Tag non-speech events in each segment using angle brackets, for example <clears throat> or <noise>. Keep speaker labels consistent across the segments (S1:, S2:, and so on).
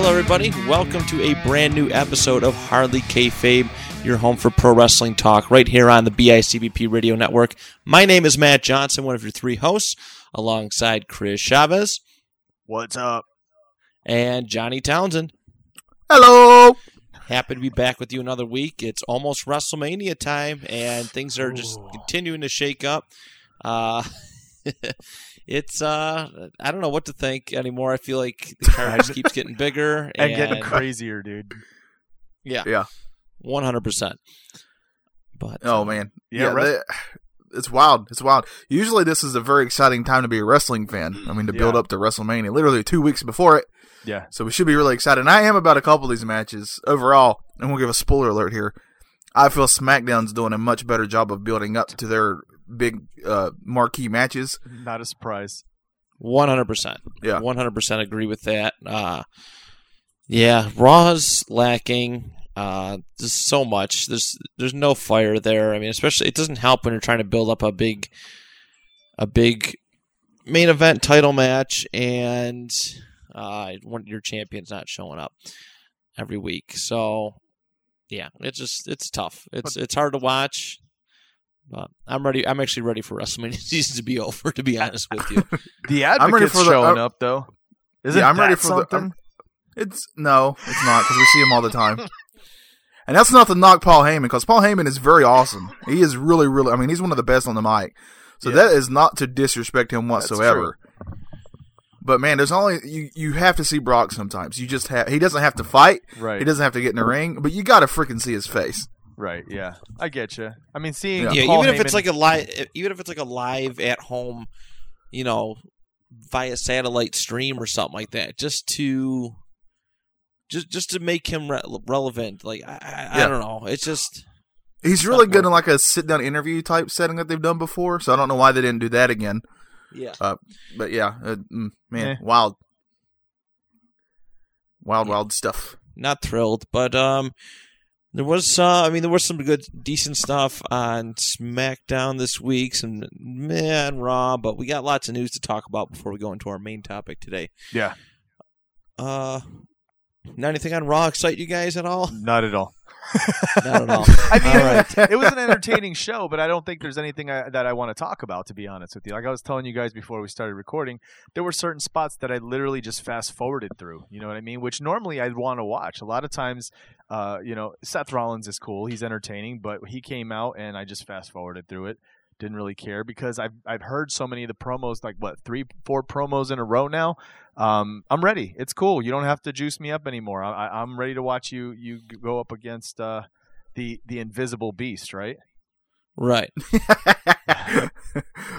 S1: Hello, everybody. Welcome to a brand new episode of Hardly Kayfabe, your home for pro wrestling talk, right here on the BICBP Radio Network. My name is Matt Johnson, one of your three hosts, alongside Chris Chavez
S2: What's up?
S1: and Johnny Townsend.
S3: Hello.
S1: Happy to be back with you another week. It's almost WrestleMania time, and things are just
S2: Ooh.
S1: continuing to shake up. Uh, <laughs> it's uh, I don't know what to think anymore. I feel like the <laughs> card just keeps getting bigger <laughs>
S2: And getting crazier, dude.
S1: yeah,
S3: Yeah.
S1: one hundred percent. But
S3: Oh
S1: uh,
S3: man.
S2: Yeah, res-
S3: they- it's wild. It's wild. Usually this is a very exciting time to be a wrestling fan. I mean to build
S2: Yeah.
S3: up to WrestleMania. Literally two weeks before it.
S2: Yeah.
S3: So we should be really excited. And I am about a couple of these matches overall. And we'll give a spoiler alert here. I feel SmackDown's doing a much better job of building up to their big uh, marquee matches.
S2: Not a surprise.
S1: One hundred percent.
S3: Yeah.
S1: One hundred percent agree with that. Uh yeah, Raw's lacking. Uh just so much. There's there's no fire there. I mean, especially it doesn't help when you're trying to build up a big a big main event title match and uh one your champion's not showing up every week. So yeah, it's just it's tough. It's it's hard to watch. But I'm ready. I'm actually ready for WrestleMania <laughs> season to be over. To be honest with you, <laughs>
S2: The
S3: I'm ready
S2: advocate's
S3: for the-
S2: showing
S3: uh,
S2: up though. Isn't
S3: yeah, I'm ready for
S2: something?
S3: the. I'm- it's no, it's not because we see him all the time. And that's not to knock Paul Heyman because Paul Heyman is very awesome. He is really, really. I mean, he's one of the best on the mic. So
S2: Yeah.
S3: that is not to disrespect him whatsoever. But man, there's only you. You have to see Brock sometimes. You just have. He doesn't have to fight.
S2: right.
S3: He doesn't have to get in the ring. But you got to freaking see his face.
S2: Right. Yeah. I get you. I mean, seeing
S3: Yeah.
S1: yeah,
S2: Paul
S1: even if it's like a live, even if it's like a live at home, you know, via satellite stream or something like that, just to, just just to make him re- relevant. Like I, I, I don't know, it's just
S3: He's
S1: not
S3: really good in like a sit down interview type setting that they've done before. So I don't know why they didn't do that again.
S1: yeah.
S3: But yeah, uh, mm, man,
S2: Eh.
S3: wild, wild,
S1: Yeah.
S3: wild stuff.
S1: not thrilled, but um, there was uh, I mean, there was some good, decent stuff on SmackDown this week, some man Raw, but we got lots of news to talk about before we go into our main topic today.
S2: Yeah.
S1: Uh, not anything on Raw excite you guys at all?
S2: Not at all. <laughs>
S1: Not at all. <laughs>
S2: I mean,
S1: All right.
S2: it was an entertaining show, but I don't think there's anything I, that I want to talk about. To be honest with you, like I was telling you guys before we started recording, there were certain spots that I literally just fast forwarded through. You know what I mean? Which normally I'd want to watch. A lot of times, uh, you know, Seth Rollins is cool. He's entertaining, but he came out and I just fast forwarded through it. Didn't really care because I've I've heard so many of the promos, like what three, four promos in a row now. Um, I'm ready. It's cool. You don't have to juice me up anymore. I, I, I'm ready to watch you you go up against uh, the the Invisible Beast, right?
S1: Right. <laughs>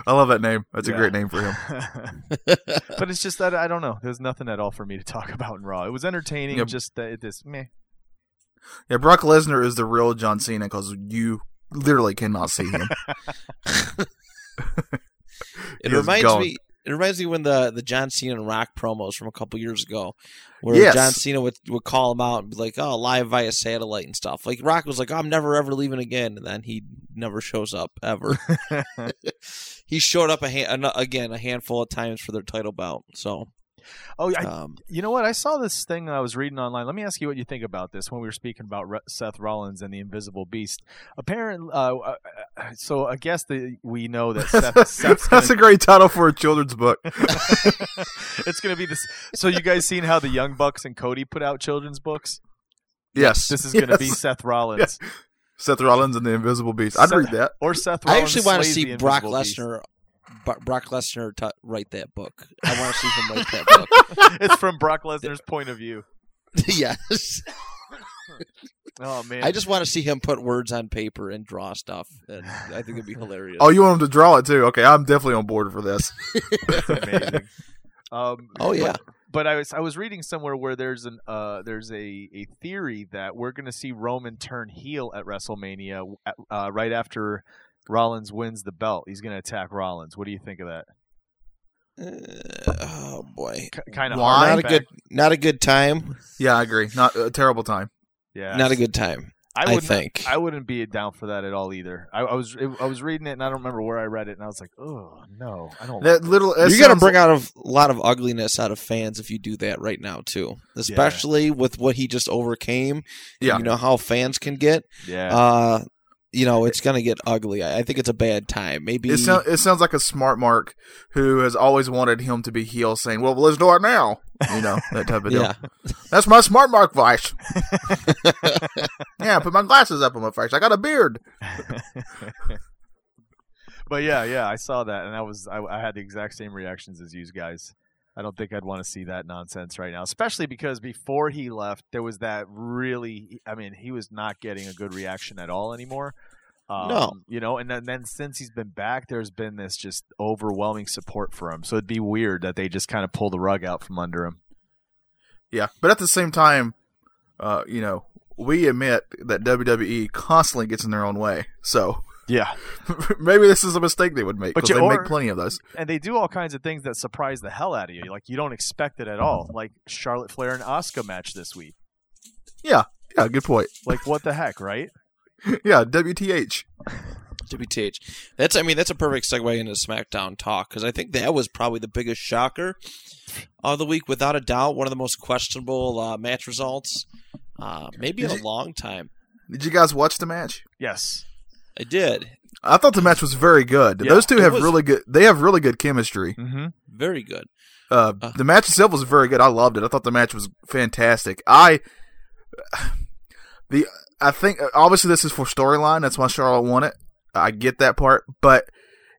S3: I love that name. That's
S2: Yeah.
S3: a great name for him. <laughs>
S2: but it's just that I don't know. There's nothing at all for me to talk <laughs> about in Raw. It was entertaining.
S3: Yeah.
S2: Just that it is meh.
S3: Yeah, Brock Lesnar is the real John Cena because you literally cannot see him.
S1: It
S3: He
S1: reminds
S3: gone.
S1: me. It reminds me when the the John Cena and Rock promos from a couple years ago, where
S3: Yes.
S1: John Cena would would call him out and be like, "Oh, live via satellite and stuff." Like Rock was like, oh, "I'm never ever leaving again," and then he never shows up ever. <laughs> <laughs> he showed up a han- an- again a handful of times for their title bout. So,
S2: oh, I,
S1: um,
S2: you know what? I saw this thing I was reading online. Let me ask you what you think about this. When we were speaking about Re- Seth Rollins and the Invisible Beast, apparently, uh, uh, so I guess the, we know that <laughs> Seth, Seth's gonna,
S3: That's a great title for a children's book. <laughs>
S2: it's going to be this. So you guys seen how the Young Bucks and Cody put out children's books?
S3: Yes,
S2: This is going to be Seth Rollins
S3: Seth Rollins and the Invisible Beast. I'd
S2: Seth-
S3: read that.
S2: or Seth. Rollins I
S1: actually want to see Brock
S2: Invisible
S1: Lesnar. Brock Lesnar t- write that book. I want to see him write that book. <laughs>
S2: it's from Brock Lesnar's point of view.
S1: yes, <laughs>
S2: Oh man,
S1: I just want to see him put words on paper and draw stuff, and I think it'd be hilarious.
S3: Oh, you want him to draw it too? Okay, I'm definitely on board for this. <laughs>
S2: amazing. Um,
S1: Oh, yeah.
S2: but, but I was I was reading somewhere where there's an uh there's a, a theory that we're going to see Roman turn heel at WrestleMania uh, right after Rollins wins the belt. He's going to attack Rollins. What do you think of that?
S1: Uh, oh boy,
S2: K- kind of
S3: Why?
S1: not a good, not a good time.
S3: Yeah, I agree. Not a terrible time.
S2: Yeah,
S1: Not a good time.
S2: I
S1: I
S2: wouldn't.
S1: think.
S2: I wouldn't be down for that at all either. I, I was I was reading it and I don't remember where I read it and I was like, oh no, I don't.
S3: That
S2: like
S3: little
S1: You're gonna
S3: sounds-
S1: bring out a lot of ugliness out of fans if you do that right now too, especially with what he just overcame.
S3: Yeah.
S1: you know how fans can get.
S2: yeah.
S1: Uh, you know it's gonna get ugly. I I think it's a bad time. Maybe
S3: It, sound, it sounds like a smart Mark who has always wanted him to be heel, saying, "Well, let's do it now." You know that type of <laughs> deal.
S1: yeah.
S3: That's my smart Mark voice. <laughs> <laughs> yeah, put my glasses up on my face. I got a beard.
S2: but yeah, yeah, I saw that and I was I, I had the exact same reactions as you guys. I don't think I'd want to see that nonsense right now, especially because before he left, there was that really. I mean, he was not getting a good reaction at all anymore. Um,
S1: No.
S2: you know, and then, then since he's been back, there's been this just overwhelming support for him. So it'd be weird that they just kind of pull the rug out from under him.
S3: Yeah, but at the same time, uh, you know, we admit that WWE constantly gets in their own way. So
S2: Yeah, <laughs>
S3: maybe this is a mistake they would make
S2: But you-
S3: they
S2: or-
S3: make plenty of those.
S2: and they do all kinds of things that surprise the hell out of you. Like you don't expect it at all. Like Charlotte Flair and Asuka match this week.
S3: Yeah, yeah, good point.
S2: Like what the heck, right? <laughs>
S3: Yeah, WTH.
S1: WTH. That's I mean that's a perfect segue into SmackDown talk because I think that was probably the biggest shocker of the week, without a doubt. One of the most questionable uh, match results, uh, maybe in
S3: Did
S1: a long time.
S3: Did you guys watch the match?
S2: Yes.
S1: I did
S3: I thought the match was very good.
S2: Yeah,
S3: Those two have
S1: was-
S3: really good. They have really good chemistry.
S2: Mm-hmm.
S1: very good.
S3: Uh,
S1: Uh.
S3: the match itself was very good. I loved it. I thought the match was fantastic. I <sighs> the I think obviously this is for storyline. That's why Charlotte won it. I get that part, but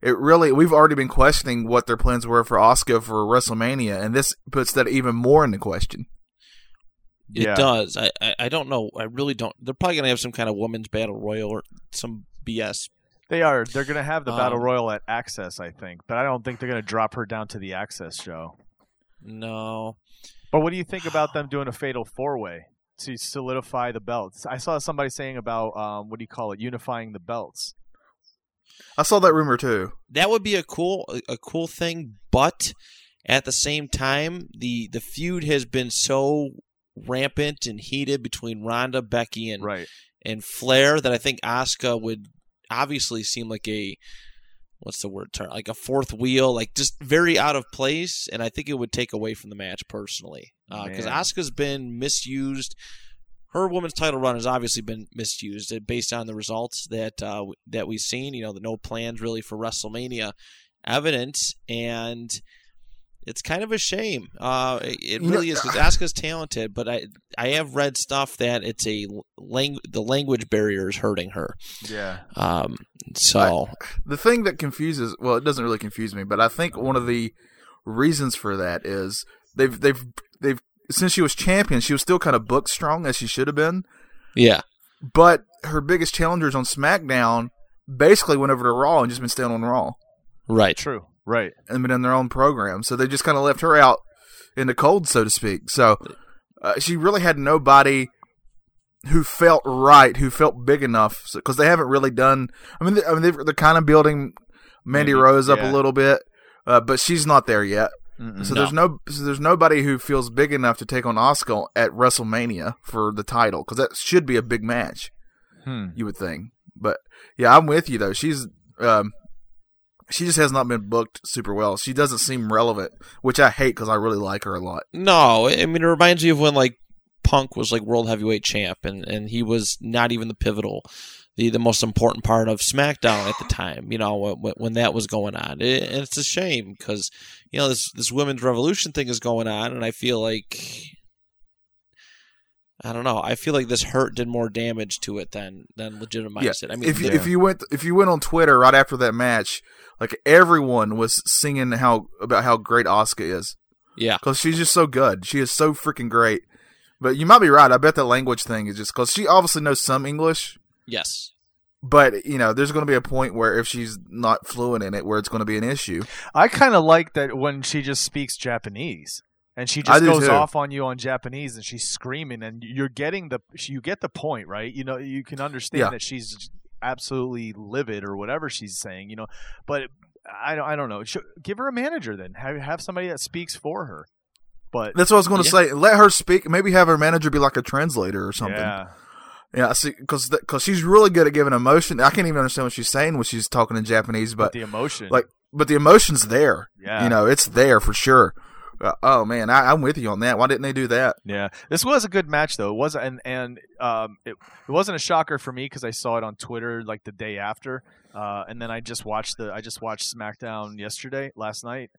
S3: it really we've already been questioning what their plans were for Asuka for WrestleMania, and this puts that even more into question.
S1: It
S2: Yeah.
S1: does. I, I I don't know. I really don't. They're probably gonna have some kind of women's battle royal or some BS.
S2: They are. They're going to have the battle
S1: Um,
S2: royal at Axxess, I think, but I don't think they're going to drop her down to the Axxess show.
S1: No.
S2: But what do you think about them doing a fatal four way to solidify the belts? I saw somebody saying about um, what do you call it, unifying the belts.
S3: I saw that rumor too.
S1: that would be a cool a cool thing but at the same time the the feud has been so rampant and heated between Ronda, Becky and
S2: Right.
S1: and Flair that I think Asuka would obviously seem like a what's the word term like a fourth wheel like just very out of place and I think it would take away from the match personally because
S2: Man.
S1: Asuka's been misused her women's title run has obviously been misused uh, based on the results that uh, that we've seen you know the no plans really for WrestleMania evidence and it's kind of a shame. Uh, it it
S3: You know-
S1: really is because Asuka's talented, but I I have read stuff that it's a lang- the language barrier is hurting her.
S2: Yeah.
S1: Um, so
S3: The thing that confuses well, it doesn't really confuse me, but I think one of the reasons for that is they've they've they've since she was champion, she was still kind of booked strong as she should have been.
S1: yeah,
S3: But her biggest challengers on SmackDown basically went over to Raw and just been staying on Raw
S1: right.
S2: True. Right.
S3: and been in their own program. So they just kind of left her out in the cold, so to speak. So uh, she really had nobody who felt right, who felt big enough, because they haven't really done. I mean, they, I mean, they're, they're kind of building Mandy
S2: Mandy,
S3: Rose up
S2: yeah.
S3: a little bit, uh, but she's not there yet.
S2: Mm-mm.
S3: So
S1: No.
S3: there's no, so there's nobody who feels big enough to take on Asuka at WrestleMania for the title, because that should be a big match
S2: Hmm.
S3: you would think. But yeah, I'm with you though. She's um, she just has not been booked super well. She doesn't seem relevant, which I hate because I really like her a lot.
S1: No, I mean it reminds me of when like Punk was like world heavyweight champ, and and he was not even the pivotal. The, the most important part of SmackDown at the time, you know, when, when that was going on, it, and it's a shame because you know this this women's revolution thing is going on, and I feel like I don't know. I feel like this hurt did more damage to it than than legitimized it. I mean,
S3: if you, if you went if you went on Twitter right after that match, like everyone was singing how about how great Asuka is
S1: yeah,
S3: because she's just so good. She is so freaking great. But you might be right. I bet the language thing is just because she obviously knows some English.
S1: yes,
S3: But you know, there's going to be a point where if she's not fluent in it, where it's going to be an issue.
S2: I kind of like that when she just speaks Japanese and she just goes
S3: too.
S2: off on you on Japanese and she's screaming and you're getting the you get the point, right? You know, you can understand
S3: Yeah.
S2: that she's absolutely livid or whatever she's saying, you know. But I don't I don't know. Give her a manager then. Have have somebody that speaks for her. But
S3: That's what I was going to
S1: Yeah.
S3: say. Let her speak. Maybe have her manager be like a translator or something.
S2: yeah.
S3: Yeah, see, because because she's really good at giving emotion. I can't even understand what she's saying when she's talking in Japanese, but
S2: the emotion,
S3: like, but the emotion's there.
S2: Yeah.
S3: you know, it's there for sure. Uh, oh man, I, I'm with you on that. Why didn't they do that?
S2: Yeah, this was a good match though. It was and and um, it, it wasn't a shocker for me because I saw it on Twitter like the day after, uh, and then I just watched the I just watched SmackDown yesterday last night.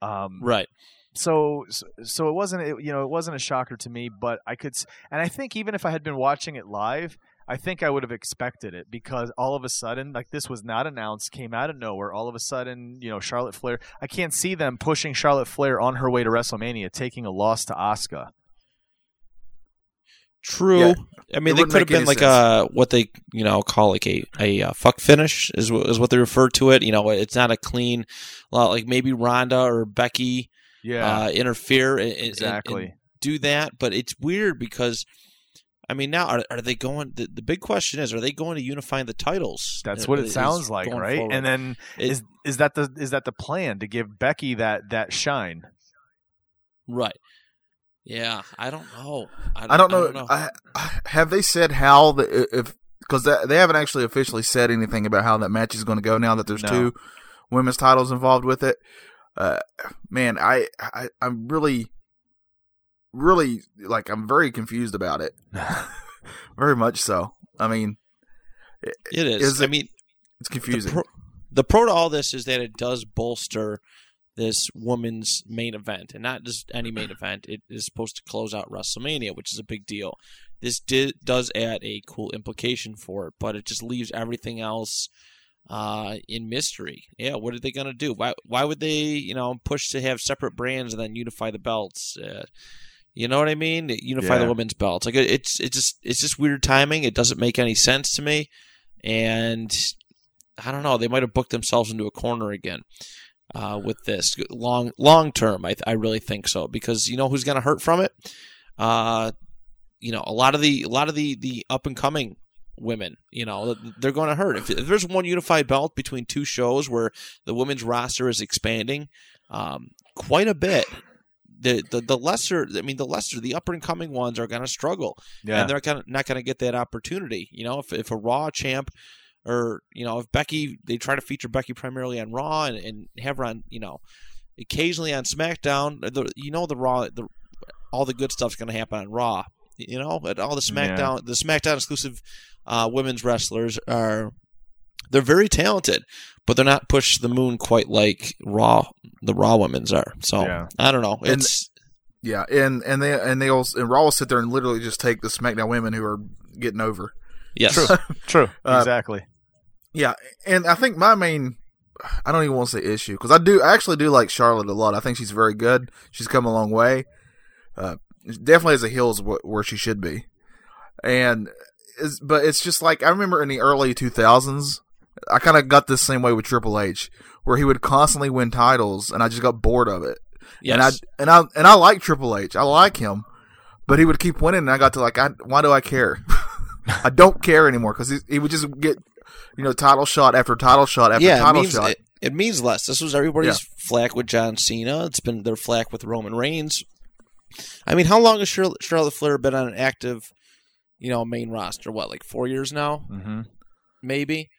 S2: Um,
S1: Right.
S2: so so- so it wasn't it, you know it wasn't a shocker to me, but I could and I think even if I had been watching it live. I think I would have expected it because all of a sudden, like this was not announced, came out of nowhere. All of a sudden, you know, Charlotte Flair. I can't see them pushing Charlotte Flair on her way to WrestleMania, taking a loss to Asuka.
S1: True.
S3: Yeah,
S1: I mean,
S3: it
S1: they could have been like
S3: sense.
S1: a what they you know call like a a uh, fuck finish is what, is what they refer to it. You know, it's not a clean, uh, like maybe Ronda or Becky
S2: Yeah,
S1: uh, interfere and, and- and-
S2: exactly.
S1: and do that. But it's weird because. I mean, now are, are they going? The, the big question is: Are they going to unify the titles?
S2: That's what it sounds like, right?
S1: forward.
S2: And then
S1: It-
S2: is is that the is that the plan to give Becky that that shine?
S1: right? Yeah, I don't know.
S3: I don't know. I, I- have they said how the if because they haven't actually officially said anything about how that match is going to go now that there's
S2: No.
S3: two women's titles involved with it. Uh, man, I, I I'm really, really like I'm very confused about it. <laughs> very much so. I mean,
S1: it is.
S3: is
S1: I mean,
S3: it's
S1: the
S3: confusing.
S1: pro, the pro to all this is that it does bolster this woman's main event, and not just any main event. It is supposed to close out WrestleMania, which is a big deal. This did, does add a cool implication for it, but it just leaves everything else uh, in mystery. Yeah, what are they going to do? Why why would they you know push to have separate brands and then unify the belts? Uh, you know what I mean? Unify the women's belts. Like it's it's just it's just weird timing. It doesn't make any sense to me, and I don't know. They might have booked themselves into a corner again uh, with this long long term. I I really think so because you know who's going to hurt from it. Uh, you know, a lot of the a lot of the the up and coming women, you know, they're going to hurt. If, if there's one unified belt between two shows where the women's roster is expanding um, quite a bit, the, the the lesser, I mean, the lesser, the up and coming ones are going to struggle,
S2: Yeah,
S1: and they're gonna, not going to get that opportunity. You know, if if a Raw champ or you know if Becky, they try to feature Becky primarily on Raw and, and have her on, you know, occasionally on SmackDown. The, you know, the Raw, the all the good stuff's going to happen on Raw. You know, all the
S2: Yeah.
S1: SmackDown, the SmackDown exclusive uh, women's wrestlers are they're very talented, but they're not pushed to the moon quite like Raw the Raw women's are. So
S2: Yeah.
S1: I don't know.
S3: And-
S1: It's
S3: yeah, and and they and they also and Raw will sit there and literally just take the SmackDown women who are getting over.
S1: yes,
S2: True. <laughs> true,
S3: Uh,
S2: exactly.
S3: Yeah, and I think my main, I don't even want to say issue because I do, I actually do like Charlotte a lot. I think she's very good. She's come a long way. Uh, definitely as a heel is wh- where she should be, and is but it's just like I remember in the early two thousands, I kind of got this same way with Triple H, where he would constantly win titles, and I just got bored of it.
S1: yes.
S3: And I and I and I like Triple H. I like him, but he would keep winning, and I got to like, I, why do I care? <laughs> I don't care anymore because he, he would just get, you know, title shot after title shot after
S1: yeah, it
S3: title
S1: means,
S3: shot.
S1: it, it means less. This was everybody's flack with John Cena. It's been their flack with Roman Reigns. I mean, how long has Charlotte Flair been on an active, you know, main roster? What, like four years now?
S2: Mm-hmm.
S1: Maybe.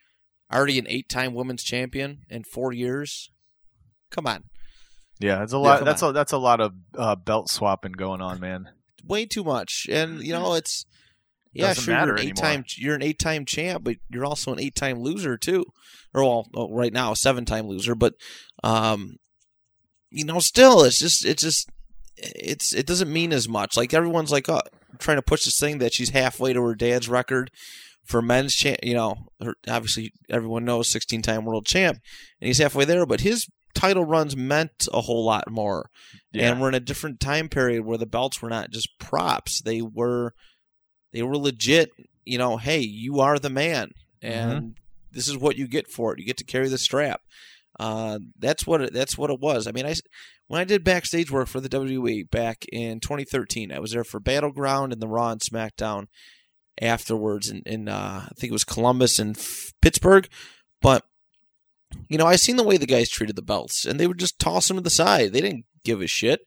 S1: Already an eight-time women's champion in four years. Come on,
S2: Yeah, it's a lot.
S1: come
S2: that's a that's a lot of uh, belt swapping going on, man.
S1: way too much. And you know, it's yeah,
S2: Doesn't
S1: sure, you're an eight-time you're an eight-time champ, but you're also an eight-time loser too. Or well, well, right now, a seven-time loser. But um, you know, still, it's just it's just it's it doesn't mean as much. Like everyone's like oh, trying to push this thing that she's halfway to her dad's record for men's champ. You know, her, obviously everyone knows 16-time world champ, and he's halfway there. But his title runs meant a whole lot more
S2: Yeah,
S1: and we're in a different time period where the belts were not just props they were they were legit you know hey you are the man mm-hmm. and this is what you get for it you get to carry the strap uh, that's what it, that's what it was i mean I when i did backstage work for the wwe back in 2013 i was there for battleground and the raw and smackdown afterwards in, in uh, i think it was columbus and F- pittsburgh but you know, I seen the way the guys treated the belts, and they would just toss them to the side. They didn't give a shit.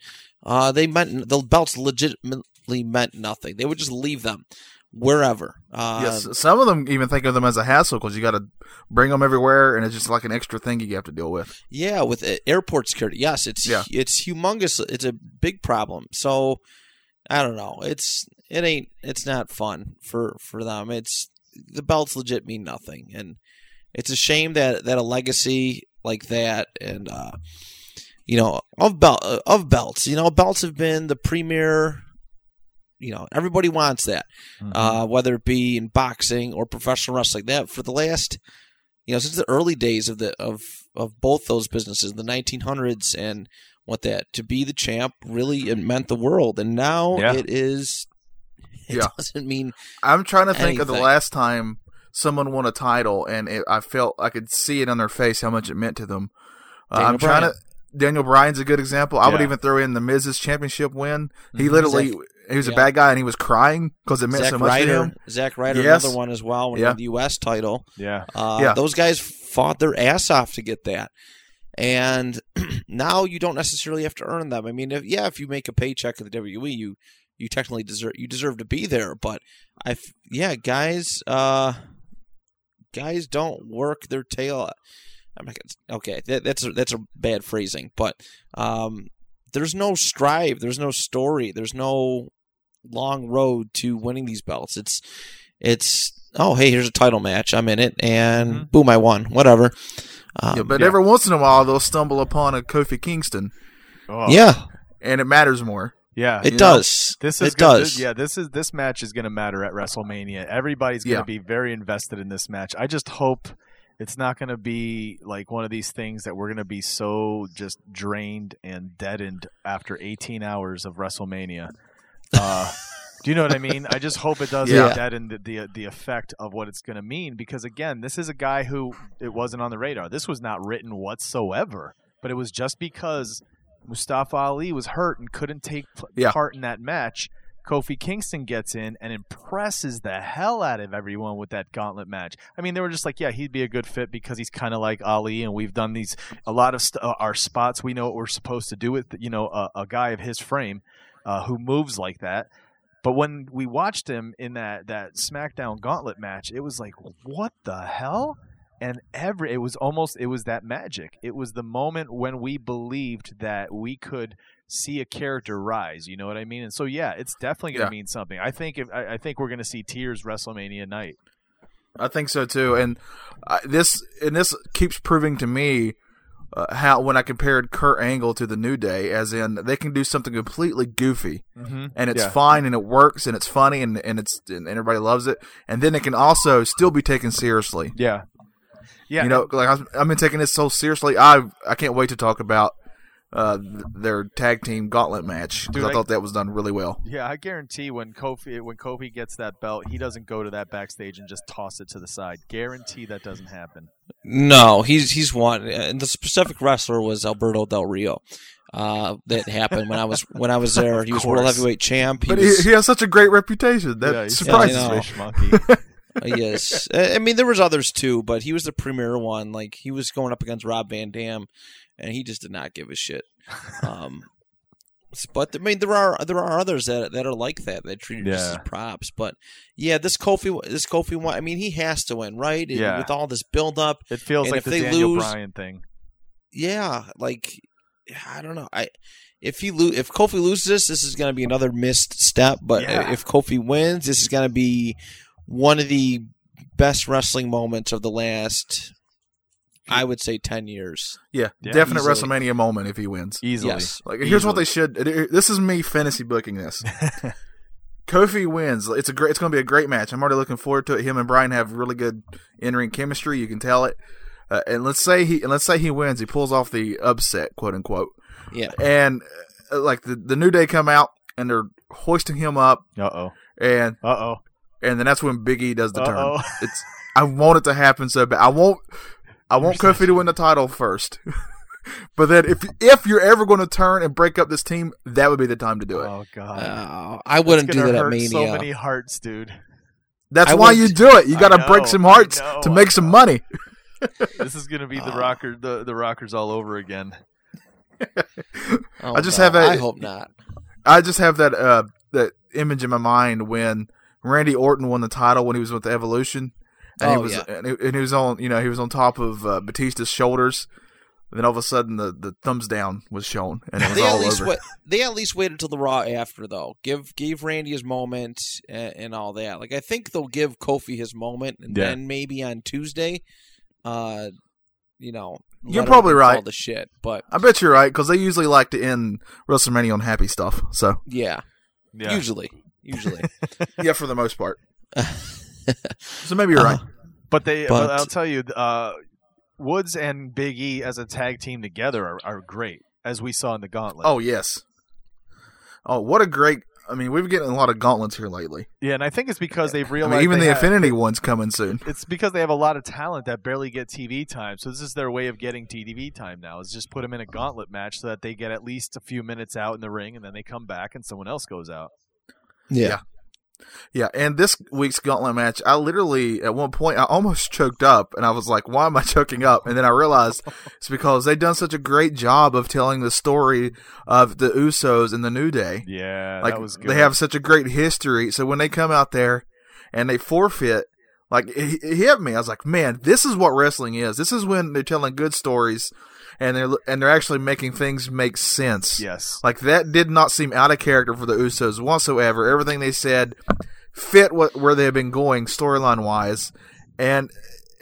S1: Uh, they meant the belts legitimately meant nothing. They would just leave them. Wherever. Uh,
S3: yes, some of them even think of them as a hassle because you got to bring them everywhere, and it's just like an extra thing you have to deal with.
S1: Yeah, with uh, airport security. Yes, it's
S3: Yeah.
S1: it's humongous. It's a big problem. So I don't know. It's it ain't it's not fun for for them. It's the belts legit mean nothing, and it's a shame that that a legacy like that and uh, you know of belt of belts. You know, belts have been the premier. You know, everybody wants that
S2: Mm-hmm.
S1: uh, whether it be in boxing or professional wrestling. That for the last, you know, since the early days of the of of both those businesses, the 1900s and what that to be the champ really it meant the world, and now
S2: Yeah.
S1: it is. <laughs> It
S3: Yeah.
S1: doesn't mean
S3: I'm trying to think of the last time someone won a title, and it, I felt I could see it on their face how much it meant to them. Uh, I'm trying
S1: Bryan.
S3: to. Daniel Bryan's a good example. I would even throw in the Miz's championship win. He
S2: Mhm.
S3: literally, he was a bad guy, and he was crying because it meant
S1: Zack
S3: so much to him.
S1: Zack Ryder,
S3: Yes.
S1: another one as well, when he
S3: Yeah.
S1: the U.S. title.
S2: Yeah.
S1: Uh,
S3: Yeah.
S1: Those guys fought their ass off to get that. And <clears throat> now you don't necessarily have to earn them. I mean, if, yeah, if you make a paycheck at the WWE, you you technically deserve you deserve to be there. But I, f- yeah, guys, uh, guys don't work their tail. I'm not gonna, okay, that, that's a, that's a bad phrasing, but um, there's no strive, there's no story, there's no long road to winning these belts. It's it's oh hey, here's a title match, I'm in it, and
S2: Mhm.
S1: boom, I won. Whatever. Um,
S3: yeah, but
S2: yeah.
S3: every once in a while they'll stumble upon a Kofi Kingston,
S2: Oh,
S1: yeah,
S3: and it matters more.
S2: Yeah.
S1: it
S3: you know,
S1: does.
S2: This is
S1: it
S2: gonna-
S1: does.
S2: this- yeah, this is this match is going to matter at WrestleMania. Everybody's going to
S3: Yeah.
S2: be very invested in this match. I just hope it's not going to be like one of these things that we're going to be so just drained and deadened after 18 hours of WrestleMania. Uh, do you know what I mean? I just hope it doesn't
S1: Yeah.
S2: deaden the, the the effect of what it's going to mean because again, this is a guy who it wasn't on the radar. This was not written whatsoever, but it was just because Mustafa Ali was hurt and couldn't take
S3: Yeah.
S2: part in that match. Kofi Kingston gets in and impresses the hell out of everyone with that gauntlet match. I mean, they were just like, yeah, he'd be a good fit because he's kind of like Ali, and we've done these a lot of st- uh, our spots. We know what we're supposed to do with you know a, a guy of his frame uh, who moves like that. But when we watched him in that that SmackDown Gauntlet match, it was like, what the hell? And every it was almost it was that magic. It was the moment when we believed that we could see a character rise. You know what I mean? And so yeah, it's definitely going to
S3: Yeah.
S2: mean something. I think if I, I think we're going to see tears WrestleMania night.
S3: I think so too, and uh, this and this keeps proving to me uh, how when I compared Kurt Angle to the New Day, as in they can do something completely goofy
S2: Mm-hmm.
S3: and it's
S2: Yeah.
S3: fine and it works and it's funny and, and it's and everybody loves it, and then it can also still be taken seriously.
S2: Yeah. Yeah.
S3: you know, like I've, I've been taking this so seriously. I I can't wait to talk about uh, their tag team gauntlet match because I
S2: I-
S3: thought that was done really well.
S2: Yeah, I guarantee when Kofi when Kofi gets that belt, he doesn't go to that backstage and just toss it to the side. Guarantee that doesn't happen.
S1: No, he's he's one. And the specific wrestler was Alberto Del Rio. Uh, that happened when I was when I was <laughs> there. He was world heavyweight champ. He
S3: But
S1: was,
S3: he, he has such a great reputation that
S2: yeah,
S3: surprises
S1: Yeah,
S3: me.
S2: monkey. <laughs>
S1: Yes, I mean there was others too, but he was the premier one. Like he was going up against Rob Van Dam, and he just did not give a shit. Um, but I mean there are there are others that that are like that that treat it just as props. But yeah, this Kofi this Kofi one. I mean he has to win, right? And
S2: Yeah.
S1: With all this build up,
S2: It feels like
S1: if
S2: the
S1: they
S2: Daniel
S1: lose-
S2: Bryan thing.
S1: yeah, like I don't know. I if he lo- if Kofi loses this, this is going to be another missed step. But
S2: Yeah.
S1: if Kofi wins, this is going to be one of the best wrestling moments of the last, I would say, ten years.
S3: Yeah,
S2: Yeah,
S3: definite
S1: easily.
S3: WrestleMania moment if he wins.
S2: Easily.
S1: Yes.
S3: Like here's what they should. This is me fantasy booking this. <laughs> Kofi wins. It's a great. It's going to be a great match. I'm already looking forward to it. Him and Bryan have really good in ring chemistry. You can tell it. Uh, and let's say he and let's say he wins. He pulls off the upset, quote unquote.
S1: Yeah,
S3: And uh, like the the new day come out and they're hoisting him up,
S2: Uh oh.
S3: and
S2: Uh oh.
S3: And then that's when Big E does the
S2: Uh-oh.
S3: turn. It's I want it to happen so bad. I want I want Kofi to win the title first. <laughs> but then if if you're ever going to turn and break up this team, that would be the time to do it.
S2: Oh god.
S1: uh, I wouldn't do
S2: gonna
S1: that at
S2: hurt
S1: Mania.
S2: So many hearts, dude.
S3: That's
S1: I
S3: why
S1: would-
S3: you do it. You got to break some hearts
S2: know,
S3: to make some money. <laughs> <laughs>
S2: This is gonna be the
S1: Uh.
S2: rocker, the the rockers all over again.
S1: Oh,
S3: I just
S1: no,
S3: have a-
S1: I hope not.
S3: I just have that uh that image in my mind when Randy Orton won the title when he was with the Evolution, and he
S1: Oh,
S3: was
S1: yeah.
S3: and, he, and he was on you know he was on top of uh, Batista's shoulders. then all of a sudden the, the thumbs down was shown and it was
S1: They
S3: all
S1: at least
S3: over.
S1: wa- they at least waited till the Raw after though. Give gave Randy his moment and, and all that. Like I think they'll give Kofi his moment, and
S2: Yeah.
S1: then maybe on Tuesday, uh, you know,
S3: You're probably
S1: everything fall
S3: right.
S1: To shit, but
S3: I bet you're right because they usually like to end WrestleMania on happy stuff. So
S1: yeah,
S2: Yeah.
S1: usually, usually. <laughs>
S3: yeah, for the most part. <laughs> So maybe you're right.
S2: But they,
S1: But-
S2: but I'll tell you, uh, Woods and Big E as a tag team together are, are great, as we saw in the Gauntlet.
S3: Oh yes. Oh, what a great! I mean, we've getting a lot of gauntlets here lately.
S2: yeah, and I think it's because they've
S3: I
S2: realized
S3: mean, even
S2: they
S3: the
S2: have-
S3: Affinity one's coming soon.
S2: It's because they have a lot of talent that barely get TV time. So this is their way of getting TV time now. Is just put them in a gauntlet match so that they get at least a few minutes out in the ring, and then they come back and someone else goes out.
S1: Yeah.
S3: Yeah, and this week's gauntlet match, I literally at one point I almost <laughs> choked up, and I was like, "Why am I <laughs> choking up?" And then I realized <laughs> it's because they've done such a great job of telling the story of the Usos and the New Day.
S2: Yeah,
S3: like
S2: that was good.
S3: they have such a great history. So when they come out there and they forfeit, like it, it hit me. I was like, "Man, this is what wrestling is. This is when they're telling good stories, and they're and they're actually making things make sense."
S2: yes.
S3: Like that did not seem out of character for the Usos whatsoever. Everything they said fit what where they had been going storyline wise, and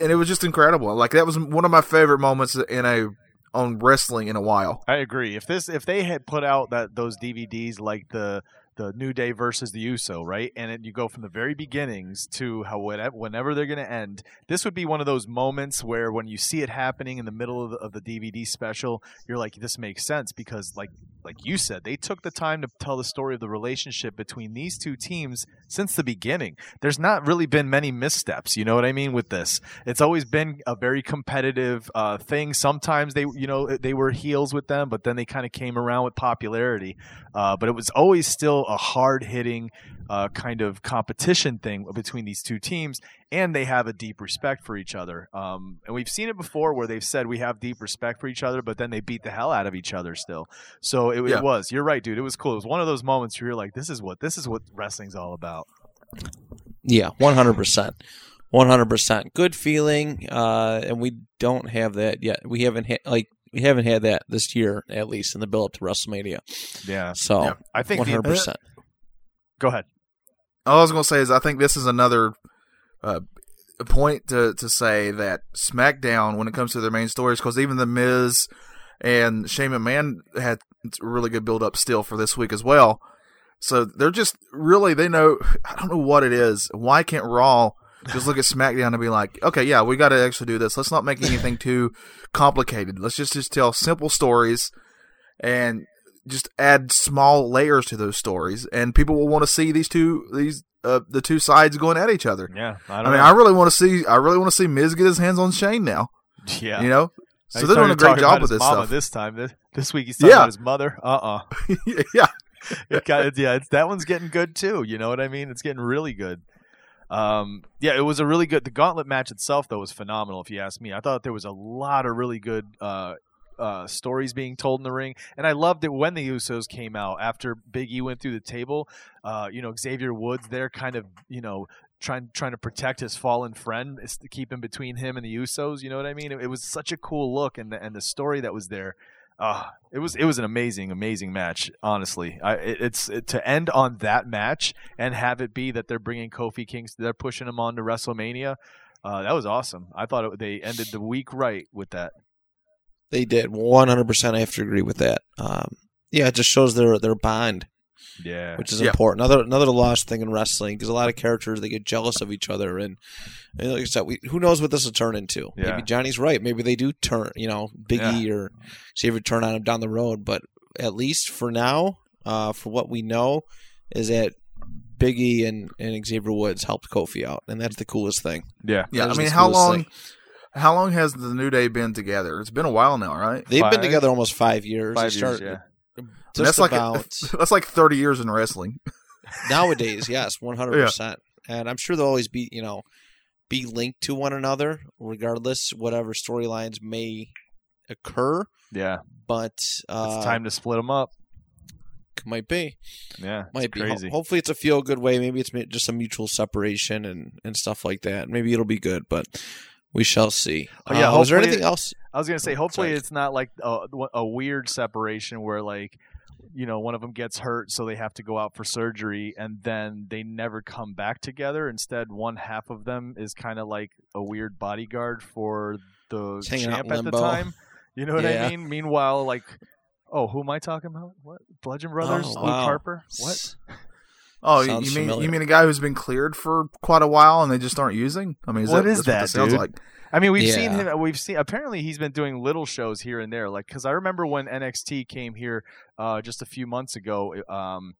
S3: and it was just incredible. Like that was one of my favorite moments in a on wrestling in a while.
S2: I agree. If this if they had put out that those DVDs like the the New Day versus the USO, right? And it, you go from the very beginnings to how whenever, whenever they're going to end. This would be one of those moments where when you see it happening in the middle of the, of the DVD special, you're like, this makes sense because like like you said, they took the time to tell the story of the relationship between these two teams since the beginning. There's not really been many missteps, you know what I mean with this. It's always been a very competitive uh, thing. Sometimes they, you know, they were heels with them, but then they kind of came around with popularity. Uh, but it was always still a hard hitting uh, kind of competition thing between these two teams, and they have a deep respect for each other. Um, and we've seen it before where they've said we have deep respect for each other, but then they beat the hell out of each other still. So it,
S3: Yeah.
S2: it was. You're right, dude. It was cool. It was one of those moments where you're like, this is what this is what wrestling's all about.
S1: Yeah, one hundred percent, one hundred percent. Good feeling, uh, and we don't have that yet. We haven't had like we haven't had that this year, at least in the build up to WrestleMania.
S2: Yeah,
S1: So
S3: Yeah.
S2: I think.
S1: hundred percent.
S2: go ahead.
S3: All I was gonna say is I think this is another uh, point to to say that SmackDown when it comes to their main stories because even the Miz and Shane McMahon had a really good build up still for this week as well. So they're just really they know I don't know what it is. Why can't Raw just look at SmackDown and be like, okay, yeah, we got to actually do this. Let's not make anything too complicated. Let's just just tell simple stories and just add small layers to those stories, and people will want to see these two these uh, the two sides going at each other.
S2: Yeah, I
S3: I mean,
S2: know.
S3: I really want to see I really want to see Miz get his hands on Shane now.
S2: yeah,
S3: You know, so
S2: He
S3: they're doing a great job with
S2: his
S3: this stuff.
S2: This time, this, this week he's talking
S3: Yeah.
S2: about his mother. Uh uh <laughs>
S3: yeah,
S2: It got- yeah, it's, that one's getting good too. You know what I mean? It's getting really good. Um, yeah, it was a really good. The gauntlet match itself, though, was phenomenal. If you ask me, I thought there was a lot of really good uh, uh, stories being told in the ring, and I loved it when the Usos came out after Big E went through the table. Uh, you know, Xavier Woods there, kind of, you know. Trying, trying to protect his fallen friend, to keep him between him and the Usos. You know what I mean? It, it was such a cool look, and the and the story that was there. Uh, it was it was an amazing amazing match. Honestly, I, it, it's it, to end on that match and have it be that they're bringing Kofi Kingston, they're pushing him on to WrestleMania. Uh, that was awesome. I thought it, they ended the week right with that.
S1: They did one hundred percent. I have to agree with that. Um, yeah, it just shows their their bond,
S2: Yeah,
S1: which is
S3: Yeah.
S1: important. Another another lost thing in wrestling because a lot of characters they get jealous of each other, and, and like I said, we, who knows what this will turn into?
S2: Yeah.
S1: Maybe Johnny's right. Maybe they do turn. You know, Big E or Xavier turn on him down the road. But at least for now, uh, for what we know, is that Big E and, and Xavier Woods helped Kofi out, and that's the coolest thing.
S2: yeah,
S3: yeah.
S1: That
S3: I mean, how long?
S1: thing.
S3: How long has the New Day been together? It's been a while now, right?
S1: They've
S2: Five?
S1: been together almost five years.
S2: five
S1: They
S2: years. Yeah,
S1: Just
S3: that's like
S1: about. <laughs>
S3: that's like thirty years in wrestling. <laughs>
S1: nowadays yes 100% and i'm sure they'll always be you know be linked to one another regardless whatever storylines may occur
S2: yeah.
S1: but uh
S2: It's time to split them up.
S1: Might be.
S2: Yeah,
S1: Might
S2: it's
S1: be. Ho- hopefully, it's a feel good way. Maybe it's just a mutual separation and and stuff like that. Maybe it'll be good, but we shall see.
S2: Oh, yeah,
S1: Uh, was there anything else?
S2: I was gonna say, hopefully
S1: Sorry.
S2: it's not like a, a weird separation where like, you know, one of them gets hurt, so they have to go out for surgery, and then they never come back together. Instead, one half of them is kind of like a weird bodyguard for the
S1: hanging
S2: champ at the time. <laughs> You know what
S1: Yeah.
S2: I mean? Meanwhile, like, oh, who am I talking about? What Bludgeon oh, Brothers?
S1: Oh,
S2: Luke
S1: wow.
S2: Harper? What? <laughs>
S3: Oh, you
S1: Sounds
S3: you mean
S1: familiar.
S3: you mean a guy who's been cleared for quite a while and they just aren't using? I mean, is
S2: What
S3: that,
S2: is
S3: that's
S2: that,
S3: what sounds
S2: dude?
S3: like?
S2: I mean, we've seen him. We've seen. Apparently, he's been doing little shows here and there. Like, because I remember when NXT came here uh, just a few months ago. Um,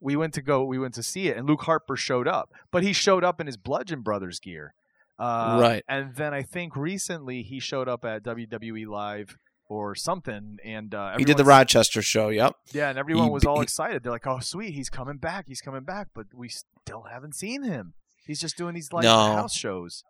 S2: we went to go. We went to see it, and Luke Harper showed up, but he showed up in his Bludgeon Brothers gear. Uh,
S1: Right.
S2: And then I think recently he showed up at WWE Live or something, and uh,
S1: He did the Rochester show. Yep.
S2: Yeah, and everyone
S1: he-
S2: was all
S1: he-
S2: excited. They're like, "Oh, sweet, he's coming back. He's coming back," but we still haven't seen him. He's just doing these like
S1: No.
S2: house shows.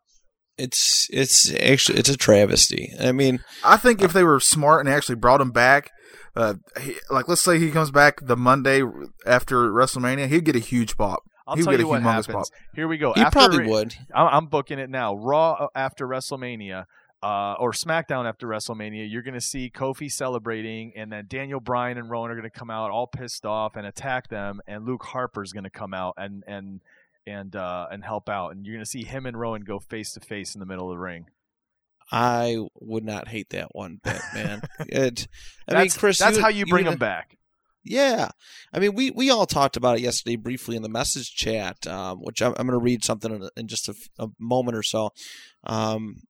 S1: It's it's actually it's a travesty. I mean,
S3: I think if they were smart and actually brought him back, uh, he, like let's say he comes back the Monday after WrestleMania, he'd get a huge pop.
S2: I'll
S3: He would
S2: tell
S3: get
S2: you
S3: a
S2: what happens.
S3: pop.
S2: Here we go.
S1: he
S2: after
S1: probably would.
S2: I'm, I'm booking it now. Raw uh, after WrestleMania, uh, or SmackDown after WrestleMania. You're going to see Kofi celebrating, and then Daniel Bryan and Rowan are going to come out all pissed off and attack them, and Luke Harper's going to come out and and and uh, and help out, and you're going to see him and Rowan go face to face in the middle of the ring.
S1: I would not hate that one bit, man. <laughs> it, I mean,
S2: That's,
S1: Chris,
S2: that's
S1: you-
S2: how you bring
S1: you-
S2: him back.
S1: Yeah, I mean, we we all talked about it yesterday briefly in the message chat, um, which I'm, I'm going to read something in, in just a moment or so. Um,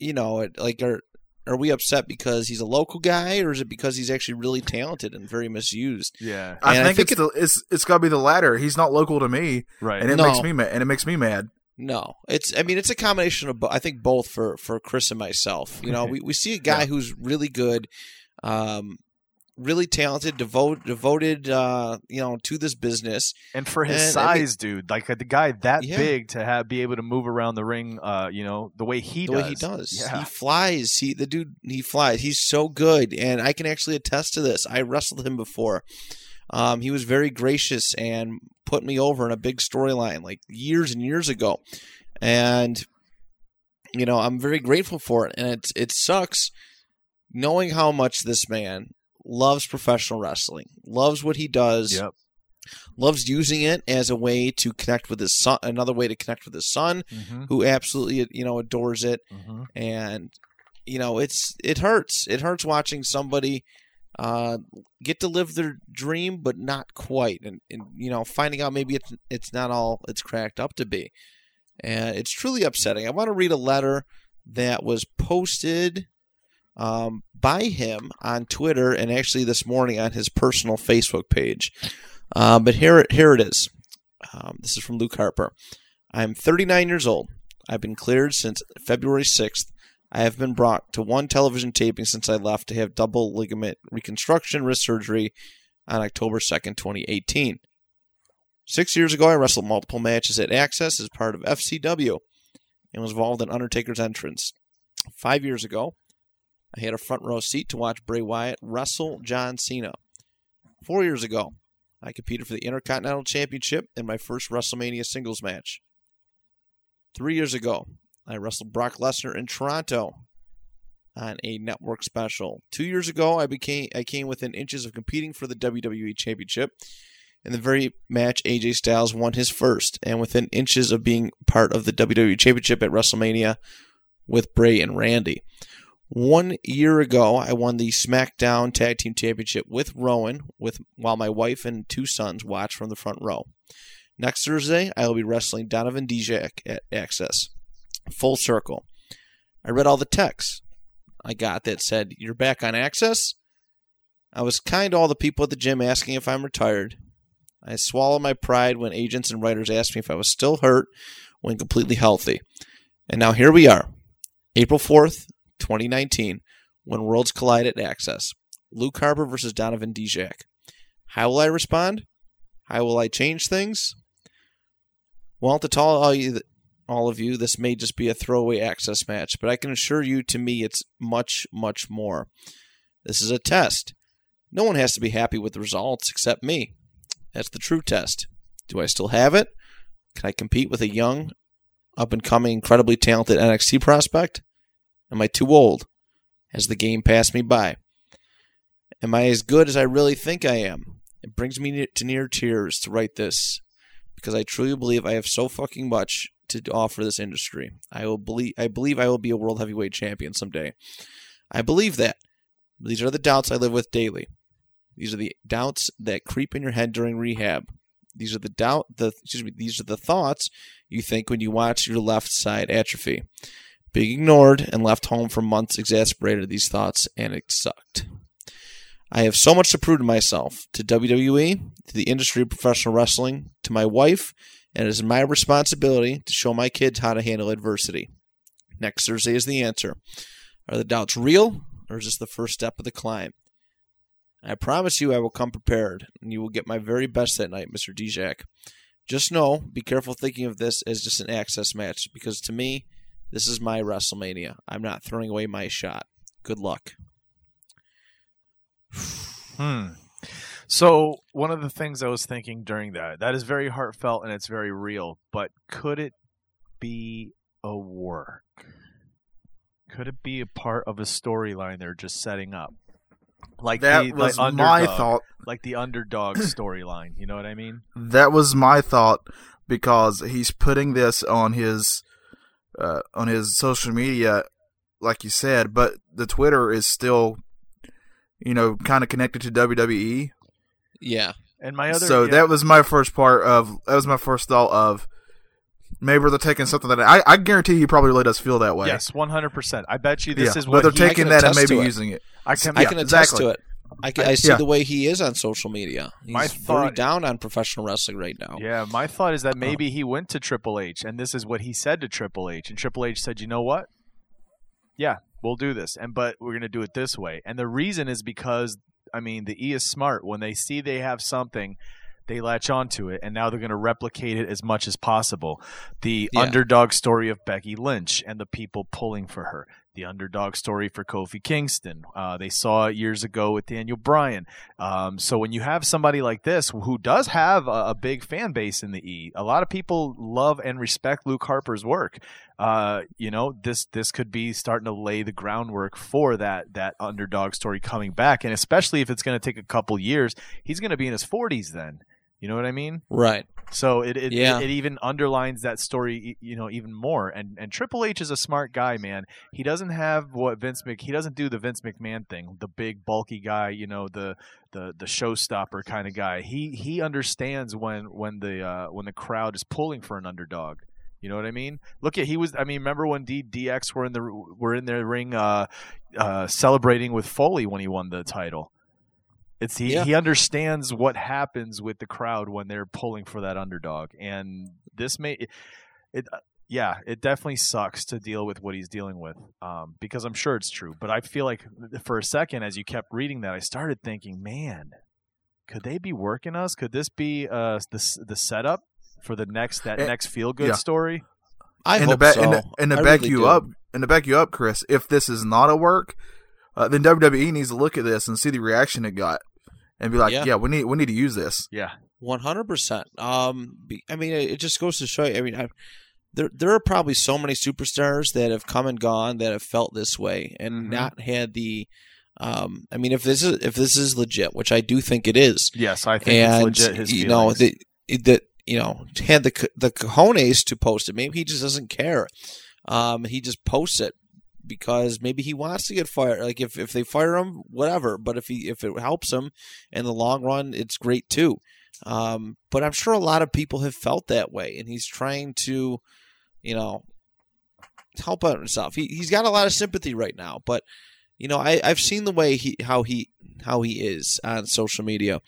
S1: you know, it, like are are we upset because he's a local guy, or is it because he's actually really talented and very misused?
S2: Yeah,
S3: I
S1: And I
S3: think,
S1: think
S3: it's the it's it's got to be the latter. He's not local to me,
S2: right.
S3: and it
S1: No.
S3: makes me mad. And it makes me mad.
S1: No, it's. I mean, it's a combination of. bo- I think both for for Chris and myself. You know, we we see a guy
S3: Yeah.
S1: who's really good, um, really talented, devoted, devoted. Uh, you know, to this business.
S2: and for his
S1: And, I mean-
S2: size, dude, like the guy that
S1: Yeah.
S2: big to have be able to move around the ring, uh, you know, the way he
S1: the
S2: does.
S1: way he does.
S2: Yeah.
S1: He flies. He the dude he flies. He's so good, and I can actually attest to this. I wrestled him before. Um, he was very gracious and put me over in a big storyline like years and years ago, and you know I'm very grateful for it. And it it sucks knowing how much this man loves professional wrestling, loves what he does,
S2: Yep.
S1: loves using it as a way to connect with his son, another way to connect with his son,
S2: Mm-hmm.
S1: who absolutely you know adores it
S2: Mm-hmm.
S1: and you know it's it hurts it hurts watching somebody uh get to live their dream but not quite and, and you know finding out maybe it's it's not all it's cracked up to be and it's truly upsetting i want to read a letter that was posted um, by him on twitter and actually this morning on his personal facebook page uh, but here it here it is um, this is from luke harper i'm 39 years old I've been cleared since February 6th. I have been brought to one television taping since I left to have double ligament reconstruction wrist surgery on October 2nd, 2018. Six years ago, I wrestled multiple matches at Axxess as part of FCW and was involved in Undertaker's entrance. Five years ago, I had a front row seat to watch Bray Wyatt wrestle John Cena. Four years ago, I competed for the Intercontinental Championship in my first WrestleMania singles match. Three years ago, I wrestled Brock Lesnar in Toronto on a network special. Two years ago, I became I came within inches of competing for the WWE Championship. In the very match, AJ Styles won his first, and within inches of being part of the WWE Championship at WrestleMania with Bray and Randy. One year ago, I won the SmackDown Tag Team Championship with Rowan, with while my wife and two sons watched from the front row. Next Thursday, I will be wrestling Donovan Dijak at Axxess. Full circle. I read all the texts I got that said, You're back on Axxess? I was kind to all the people at the gym asking if I'm retired. I swallowed my pride when agents and writers asked me if I was still hurt when completely healthy. And now here we are, April 4th, 2019, when worlds collide at Axxess. Luke Harper versus Donovan Dijak. How will I respond? How will I change things? Well, to tell all you, all of you, this may just be a throwaway Axxess match, but I can assure you, to me, it's much, much more. This is a test. No one has to be happy with the results except me. That's the true test. Do I still have it? Can I compete with a young, up and coming, incredibly talented NXT prospect? Am I too old? Has the game passed me by? Am I as good as I really think I am? It brings me to near tears to write this because I truly believe I have so fucking much to offer this industry. I will believe I believe I will be a world heavyweight champion someday. I believe that. These are the doubts I live with daily. These are the doubts that creep in your head during rehab. These are the doubt the excuse me, these are the thoughts you think when you watch your left side atrophy. Being ignored and left home for months exasperated these thoughts and it sucked. I have so much to prove to myself, to WWE, to the industry of professional wrestling, to my wife, and it is my responsibility to show my kids how to handle adversity. Next Thursday is the answer. Are the doubts real, or is this the first step of the climb? I promise you I will come prepared, and you will get my very best that night, Mr. Dijak. Just know, be careful thinking of this as just an Axxess match, because to me, this is my WrestleMania. I'm not throwing away my shot. Good luck.
S2: Hmm. So one of the things I was thinking during that that is very heartfelt and it's very real, but could it be a work? Could it be a part of a storyline they're just setting up? Like
S3: That
S2: the,
S3: was
S2: like
S3: my
S2: underdog,
S3: thought.
S2: like the underdog <clears throat> storyline. You know what I mean?
S3: That was my thought because he's putting this on his uh, on his social media, like you said, but the Twitter is still, you know, kind of connected to WWE.
S1: Yeah.
S2: And my other
S3: so
S2: yeah,
S3: that was my first part of that was my first thought of maybe they're taking something that I I guarantee he probably really does feel that way.
S2: yes, one hundred percent. I bet you this
S3: yeah.
S2: is
S3: but
S2: what
S3: they're
S2: he,
S3: taking that and maybe
S1: it.
S3: using it.
S2: I can.
S1: I
S3: Yeah,
S1: can attest
S3: exactly.
S1: to it. I, I see
S3: Yeah.
S1: the way he is on social media. He's
S2: My
S1: very down on professional wrestling right now.
S2: Yeah, my thought is that uh. maybe he went to Triple H, and this is what he said to Triple H, and Triple H said, "You know what? Yeah, we'll do this, and but we're gonna do it this way." And the reason is because I mean, the E is smart. When they see they have something, they latch onto it, and now they're gonna replicate it as much as possible. The
S1: Yeah.
S2: underdog story of Becky Lynch and the people pulling for her. The underdog story for Kofi Kingston. Uh, they saw it years ago with Daniel Bryan. Um, so when you have somebody like this who does have a, a big fan base in the E, a lot of people love and respect Luke Harper's work. Uh, you know, this this could be starting to lay the groundwork for that that underdog story coming back, and especially if it's going to take a couple years, he's going to be in his 40s then. You know what I mean?
S1: Right.
S2: So it it,
S1: Yeah.
S2: it it even underlines that story, you know, even more. And and Triple H is a smart guy, man. He doesn't have what Vince Mc he doesn't do the Vince McMahon thing, the big bulky guy, you know, the the the showstopper kind of guy. He he understands when when the uh, when the crowd is pulling for an underdog. You know what I mean? Look at he was. I mean, remember when D, DX were in the were in their ring uh, uh, celebrating with Foley when he won the title. It's he,
S1: Yeah.
S2: he understands what happens with the crowd when they're pulling for that underdog, and this may it, it uh, yeah it definitely sucks to deal with what he's dealing with um, because I'm sure it's true, but I feel like for a second as you kept reading that I started thinking, man, could they be working us? Could this be uh the the setup for the next that
S3: Eh,
S2: next feel good
S3: yeah.
S2: story?
S1: I
S3: and
S1: hope
S3: to back
S1: so.
S3: and to, and to back
S1: really
S3: you
S1: do.
S3: up and to back you up, Chris. If this is not a work, uh, then WWE needs to look at this and see the reaction it got, and be like,
S1: Yeah.
S3: yeah, we need we need to use this.
S2: Yeah,
S1: One hundred percent. Um, I mean, it just goes to show you. I mean, I, there there are probably so many superstars that have come and gone that have felt this way and
S2: Mhm.
S1: not had the. Um, I mean, if this is if this is legit, which I do think it is,
S2: yes, I think
S1: and
S2: it's legit. His
S1: you know the that you know had the the cojones to post it. Maybe he just doesn't care. Um, he just posts it because maybe he wants to get fired. Like if, if they fire him, whatever. But if he if it helps him in the long run, it's great too. Um, but I'm sure a lot of people have felt that way, and he's trying to, you know, help out himself. He he's got a lot of sympathy right now, but you know, I I've seen the way he how he how he is on social media,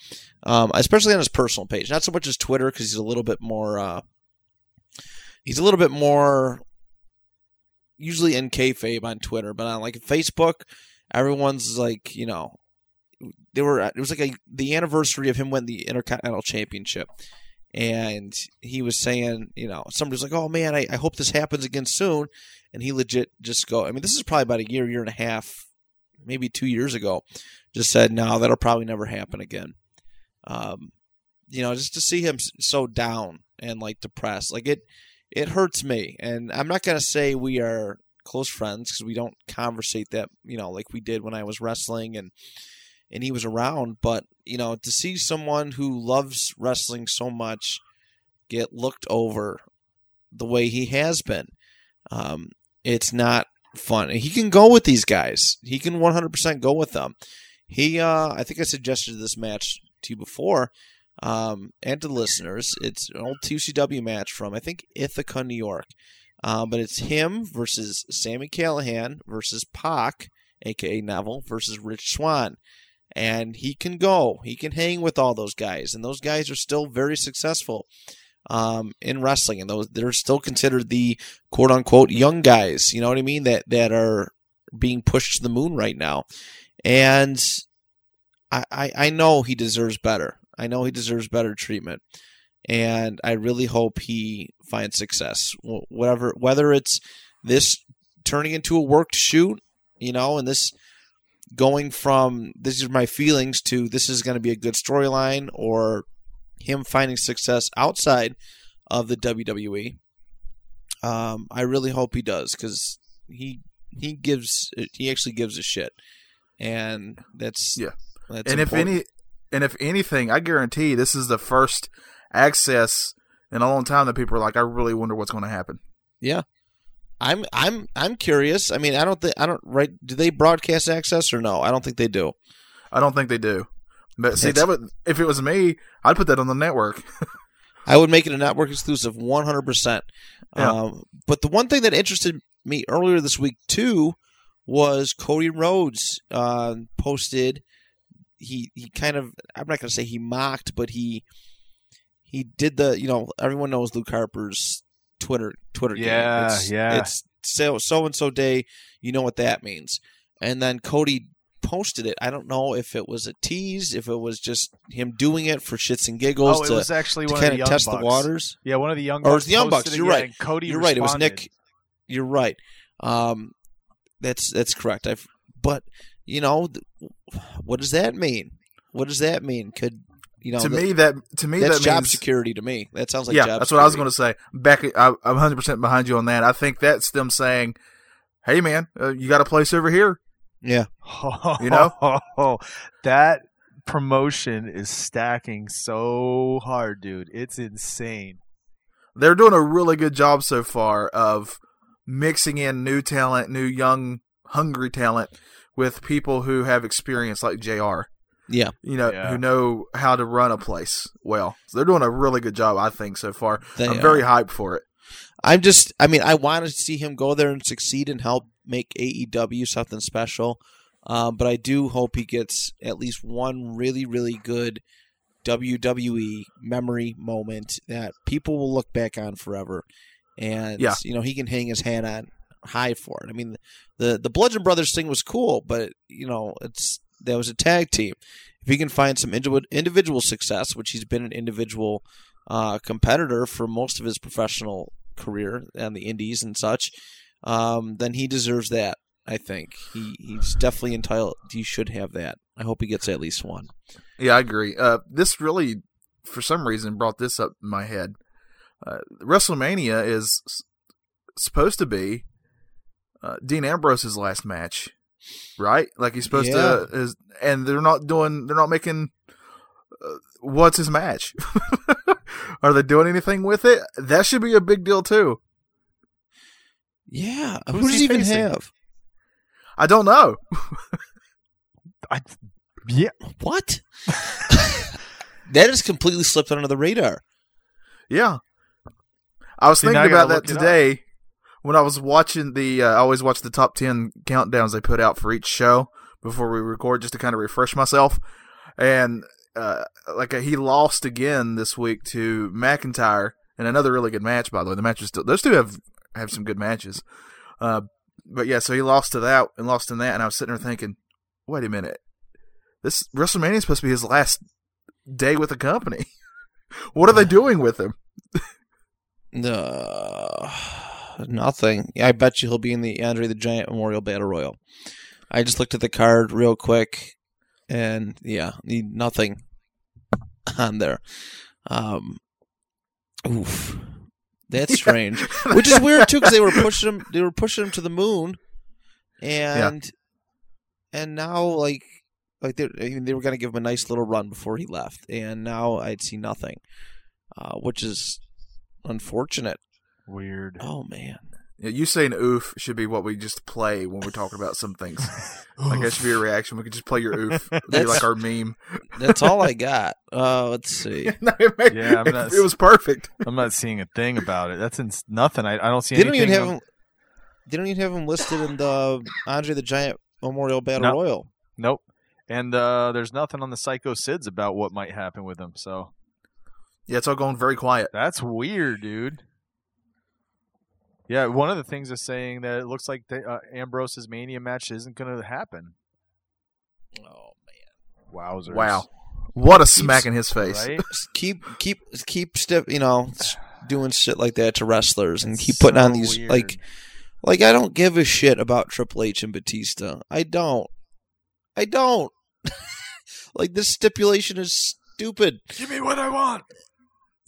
S1: um, especially on his personal page. Not so much as Twitter because he's a little bit more. Uh, he's a little bit more usually in kayfabe on Twitter, but on like Facebook, everyone's like, you know, they were. It was like a the anniversary of him winning the Intercontinental Championship, and he was saying, you know, somebody's like, "Oh man, I, I hope this happens again soon," and he legit just go. I mean, this is probably about a year, year and a half, maybe two years ago. just said, "No, that'll probably never happen again." Um, you know, just to see him so down and like depressed, like it, it hurts me. And I'm not gonna say we are close friends because we don't conversate that, you know, like we did when I was wrestling and and he was around. But you know, to see someone who loves wrestling so much get looked over the way he has been, um, it's not fun. He can go with these guys. He can 100% go with them. He, uh, I think I suggested this match to you before, um, and to listeners. It's an old TCW match from I think Ithaca, New York. Um, but it's him versus Sami Callihan versus Pac, aka Neville, versus Rich Swann. And he can go. He can hang with all those guys, and those guys are still very successful um, in wrestling, and those they're still considered the quote unquote young guys. You know what I mean? That that are being pushed to the moon right now, and I, I know he deserves better. I know he deserves better treatment, and I really hope he finds success. Whatever, whether it's this turning into a worked shoot, you know, and this going from this is my feelings to this is going to be a good storyline, or him finding success outside of the WWE. Um, I really hope he does because he he gives he actually gives a shit, and that's
S3: yeah.
S1: That's
S3: and
S1: important.
S3: if any and if anything, I guarantee this is the first Axxess in a long time that people are like, I really wonder what's going to happen.
S1: Yeah, I'm I'm I'm curious. I mean, I don't think I don't right. Do they broadcast Axxess or no? I don't think they do.
S3: I don't think they do. But see, that would if it was me, I'd put that on the network. <laughs>
S1: I would make it a network exclusive 100%.
S3: Yeah.
S1: Um, but the one thing that interested me earlier this week, too, was Cody Rhodes uh, posted. He, he kind of, I'm not going to say he mocked, but he he did the, you know, everyone knows Luke Harper's Twitter Twitter game.
S2: Yeah,
S1: It's,
S2: yeah.
S1: It's so so and so day. You know what that means. And then Cody posted it. I don't know if it was a tease, if it was just him doing it for shits and giggles
S2: Oh, it
S1: to,
S2: was actually
S1: to
S2: one of
S1: kind
S2: the
S1: of
S2: young
S1: test
S2: bucks.
S1: the waters.
S2: Yeah, one of the young
S1: Or it was the Young Bucks, you're right.
S2: Cody
S1: You're right. It was. Nick. You're right. Um, that's that's correct. I've, but you know, what does that mean? What does that mean? Could you know?
S3: to
S1: the-
S3: me, that to me
S1: that's
S3: that
S1: job
S3: means
S1: security to me. That sounds like
S3: yeah,
S1: job
S3: that's what I was going to say. Back, I, I'm 100 percent behind you on that. I think that's them saying, "Hey, man, uh, you got a place over here."
S1: Yeah,
S3: You know? <laughs>
S2: that promotion is stacking so hard, dude. It's insane.
S3: They're doing a really good job so far of mixing in new talent, new young, hungry talent with people who have experience like Jr.
S1: yeah.
S3: You know,
S2: Yeah.
S3: who know how to run a place well. So they're doing a really good job, I think, so far.
S1: They
S3: I'm
S1: are.
S3: very hyped for it.
S1: I'm just. I mean, I want to see him go there and succeed and help make AEW something special. Um, but I do hope he gets at least one really, really good WWE memory moment that people will look back on forever. And
S3: Yeah.
S1: you know, he can hang his hat on high for it. I mean, the the Bludgeon Brothers thing was cool, but you know, it's that was a tag team. If he can find some individual success, which he's been an individual uh, competitor for most of his professional career and the Indies and such, um, then he deserves that. I think he he's definitely entitled. He should have that. I hope he gets at least one.
S3: Yeah, I agree. Uh, this really, for some reason, brought this up in my head. Uh, WrestleMania is supposed to be uh, Dean Ambrose's last match, right? Like he's supposed to, is, and they're not doing, they're not making. Uh, what's his match? <laughs> Are they doing anything with it? That should be a big deal too.
S1: Yeah, who does
S2: he
S1: he even
S2: facing?
S1: have?
S3: I don't know. <laughs>
S2: I, yeah,
S1: What? <laughs> that has completely slipped under the radar.
S3: Yeah. I was
S2: See,
S3: thinking about that
S2: look up.
S3: today when I was watching the. Uh, I always watch the top 10 countdowns they put out for each show before we record just to kind of refresh myself. And uh, like uh, he lost again this week to McIntyre in another really good match, by the way. The match was still. Those two have, have some good matches. Uh, but yeah, so he lost to that and lost in that. And I was sitting there thinking, wait a minute. This WrestleMania is supposed to be his last day with the company. <laughs> what are they doing with him? <laughs>
S1: No, nothing. I bet you he'll be in the Andre the Giant Memorial Battle Royal. I just looked at the card real quick, and yeah, need nothing on there. Um, oof, that's <laughs> strange. Which is weird too, because they were pushing him. They were pushing him to the moon, and and now like like they I mean, they were going to give him a nice little run before he left, and now I'd see nothing, uh, which is unfortunate.
S2: Weird.
S1: Oh man,
S3: Yeah, you saying "oof" should be what we just play when we're talking about some things. <laughs> like that should be a reaction. We could just play your "oof." Be
S1: That's-
S3: like our meme.
S1: that's all I got. Uh, let's see. <laughs>
S3: No, it, made-
S2: Yeah, I'm
S3: it-
S2: not-
S3: it was perfect.
S2: I'm not seeing a thing about it. That's ins- nothing. I, I don't see
S1: They don't even have
S2: on-
S1: him. They don't even have him listed in the Andre the Giant Memorial Battle
S2: No.
S1: Royal.
S2: Nope. And uh, there's nothing on the Psycho Sids about what might happen with him. So
S3: Yeah, it's all going very quiet.
S2: that's weird, dude. Yeah, one of the things is saying that it looks like the, uh, Ambrose's Mania match isn't going to happen.
S1: Oh man.
S2: Wowzers!
S3: Wow, what a smack in his face!
S2: Right? <laughs>
S1: Keep keep keep step. You know, <sighs> doing shit like that to wrestlers and
S2: It's
S1: keep putting on these
S2: weird.
S1: like like I don't give a shit about Triple H and Batista. I don't. I don't. <laughs> like this stipulation is stupid.
S2: Give me what I want.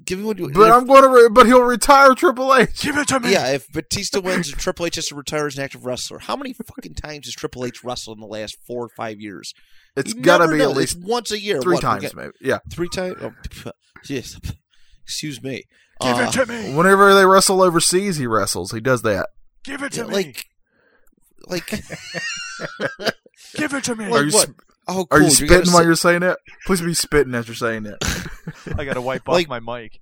S1: Give me what you.
S3: But
S1: if-
S3: I'm going to. Re- but he'll retire Triple H.
S2: Give it to me.
S1: Yeah, if Batista wins, Triple H has to retire as an active wrestler. How many fucking times has Triple H wrestled in the last four or five years?
S3: It's
S1: He
S3: got to be
S1: does.
S3: at least
S1: It's once a year.
S3: three
S1: What, we
S3: times,
S1: get-
S3: maybe. Yeah.
S1: Three times? Oh, <laughs> yes. Excuse me.
S2: Give
S1: Uh,
S2: it to me.
S3: Whenever they wrestle overseas, he wrestles. He does that.
S2: Give it
S1: yeah,
S2: to me.
S1: like, like, <laughs>
S2: Give it to me.
S1: like
S3: Are you
S1: what?
S3: Sp-
S1: Oh,
S3: Are
S1: cool.
S3: you
S1: You're
S3: spitting
S1: gonna
S3: while
S1: say-
S3: you're saying it? Please be spitting as you're saying it. <laughs>
S2: I got to wipe
S1: Like-
S2: off my mic.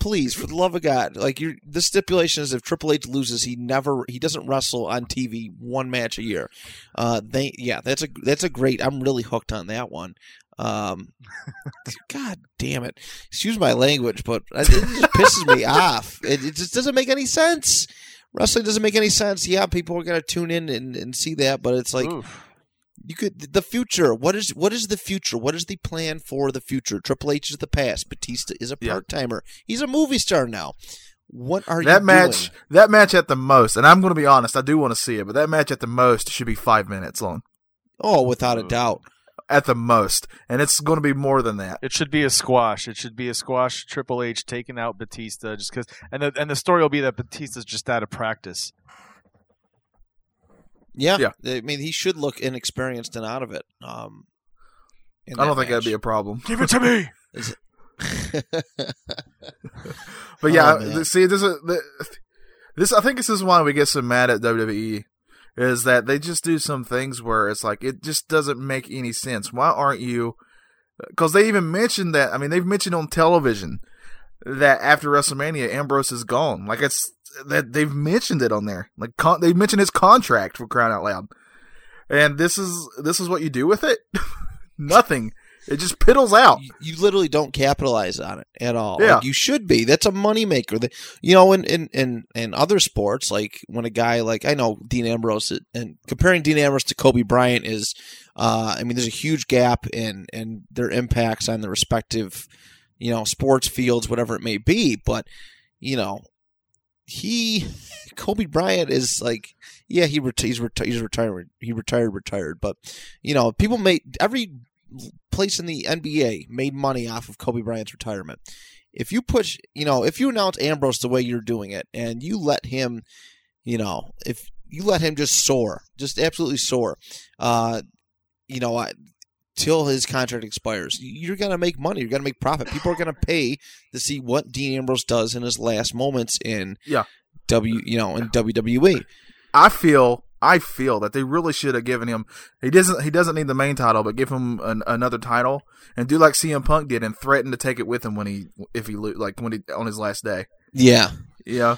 S1: please, for the love of God, like you the stipulation is if Triple H loses, he never he doesn't wrestle on TV one match a year. Uh, they yeah, that's a that's a great. I'm really hooked on that one. Um, <laughs> God damn it, excuse my language, but it just pisses me <laughs> off. It, it just doesn't make any sense. Wrestling doesn't make any sense. Yeah, people are gonna tune in and, and see that, but it's like
S2: Oof.
S1: You could the future. What is what is the future? What is the plan for the future? Triple H is the past. Batista is a part timer. He's a movie star now. What are you?
S3: that match,
S1: doing?
S3: that match at the most, and I'm going to be honest, I do want to see it, but that match at the most should be five minutes long.
S1: Oh, without a doubt.
S3: At the most, and it's going to be more than that.
S2: It should be a squash. It should be a squash. Triple H taking out Batista just because, and the and the story will be that Batista's just out of practice.
S1: Yeah.
S3: Yeah.
S1: I mean, he should look inexperienced and out of it. Um,
S3: I don't
S1: that
S3: think that'd be a problem.
S2: Give it to me. <laughs> <laughs>
S3: But yeah,
S1: Oh,
S3: see, this is this. I think this is why we get so mad at WWE, is that they just do some things where it's like it just doesn't make any sense. Why aren't you? Because they even mentioned that. I mean, they've mentioned on television that after WrestleMania, Ambrose is gone. Like it's that they've mentioned it on there. Like con- they mentioned his contract for crying out loud. And this is this is what you do with it? <laughs> Nothing. It just piddles out.
S1: you, you literally don't capitalize on it at all.
S3: Yeah.
S1: Like, you should be. That's a moneymaker. You know, in, in, in, in other sports, like when a guy like I know Dean Ambrose and comparing Dean Ambrose to Kobe Bryant is, uh, I mean, there's a huge gap in in their impacts on the respective, you know, sports fields, whatever it may be. But you know, he Kobe Bryant is like, yeah, he reti- he's, reti- he's retired. He retired, retired. But you know, people made every place in the NBA made money off of Kobe Bryant's retirement. If you push, you know, if you announce Ambrose the way you're doing it, and you let him, you know, if you let him just soar, just absolutely soar, uh, you know, I, till his contract expires, you're gonna make money. You're gonna make profit. People are gonna <sighs> pay to see what Dean Ambrose does in his last moments in
S3: Yeah.
S1: W, you know, in WWE.
S3: I feel I feel that they really should have given him. He doesn't. He doesn't need the main title, but give him an, another title and do like CM Punk did and threaten to take it with him when he if he like when he on his last day.
S1: Yeah,
S3: Yeah,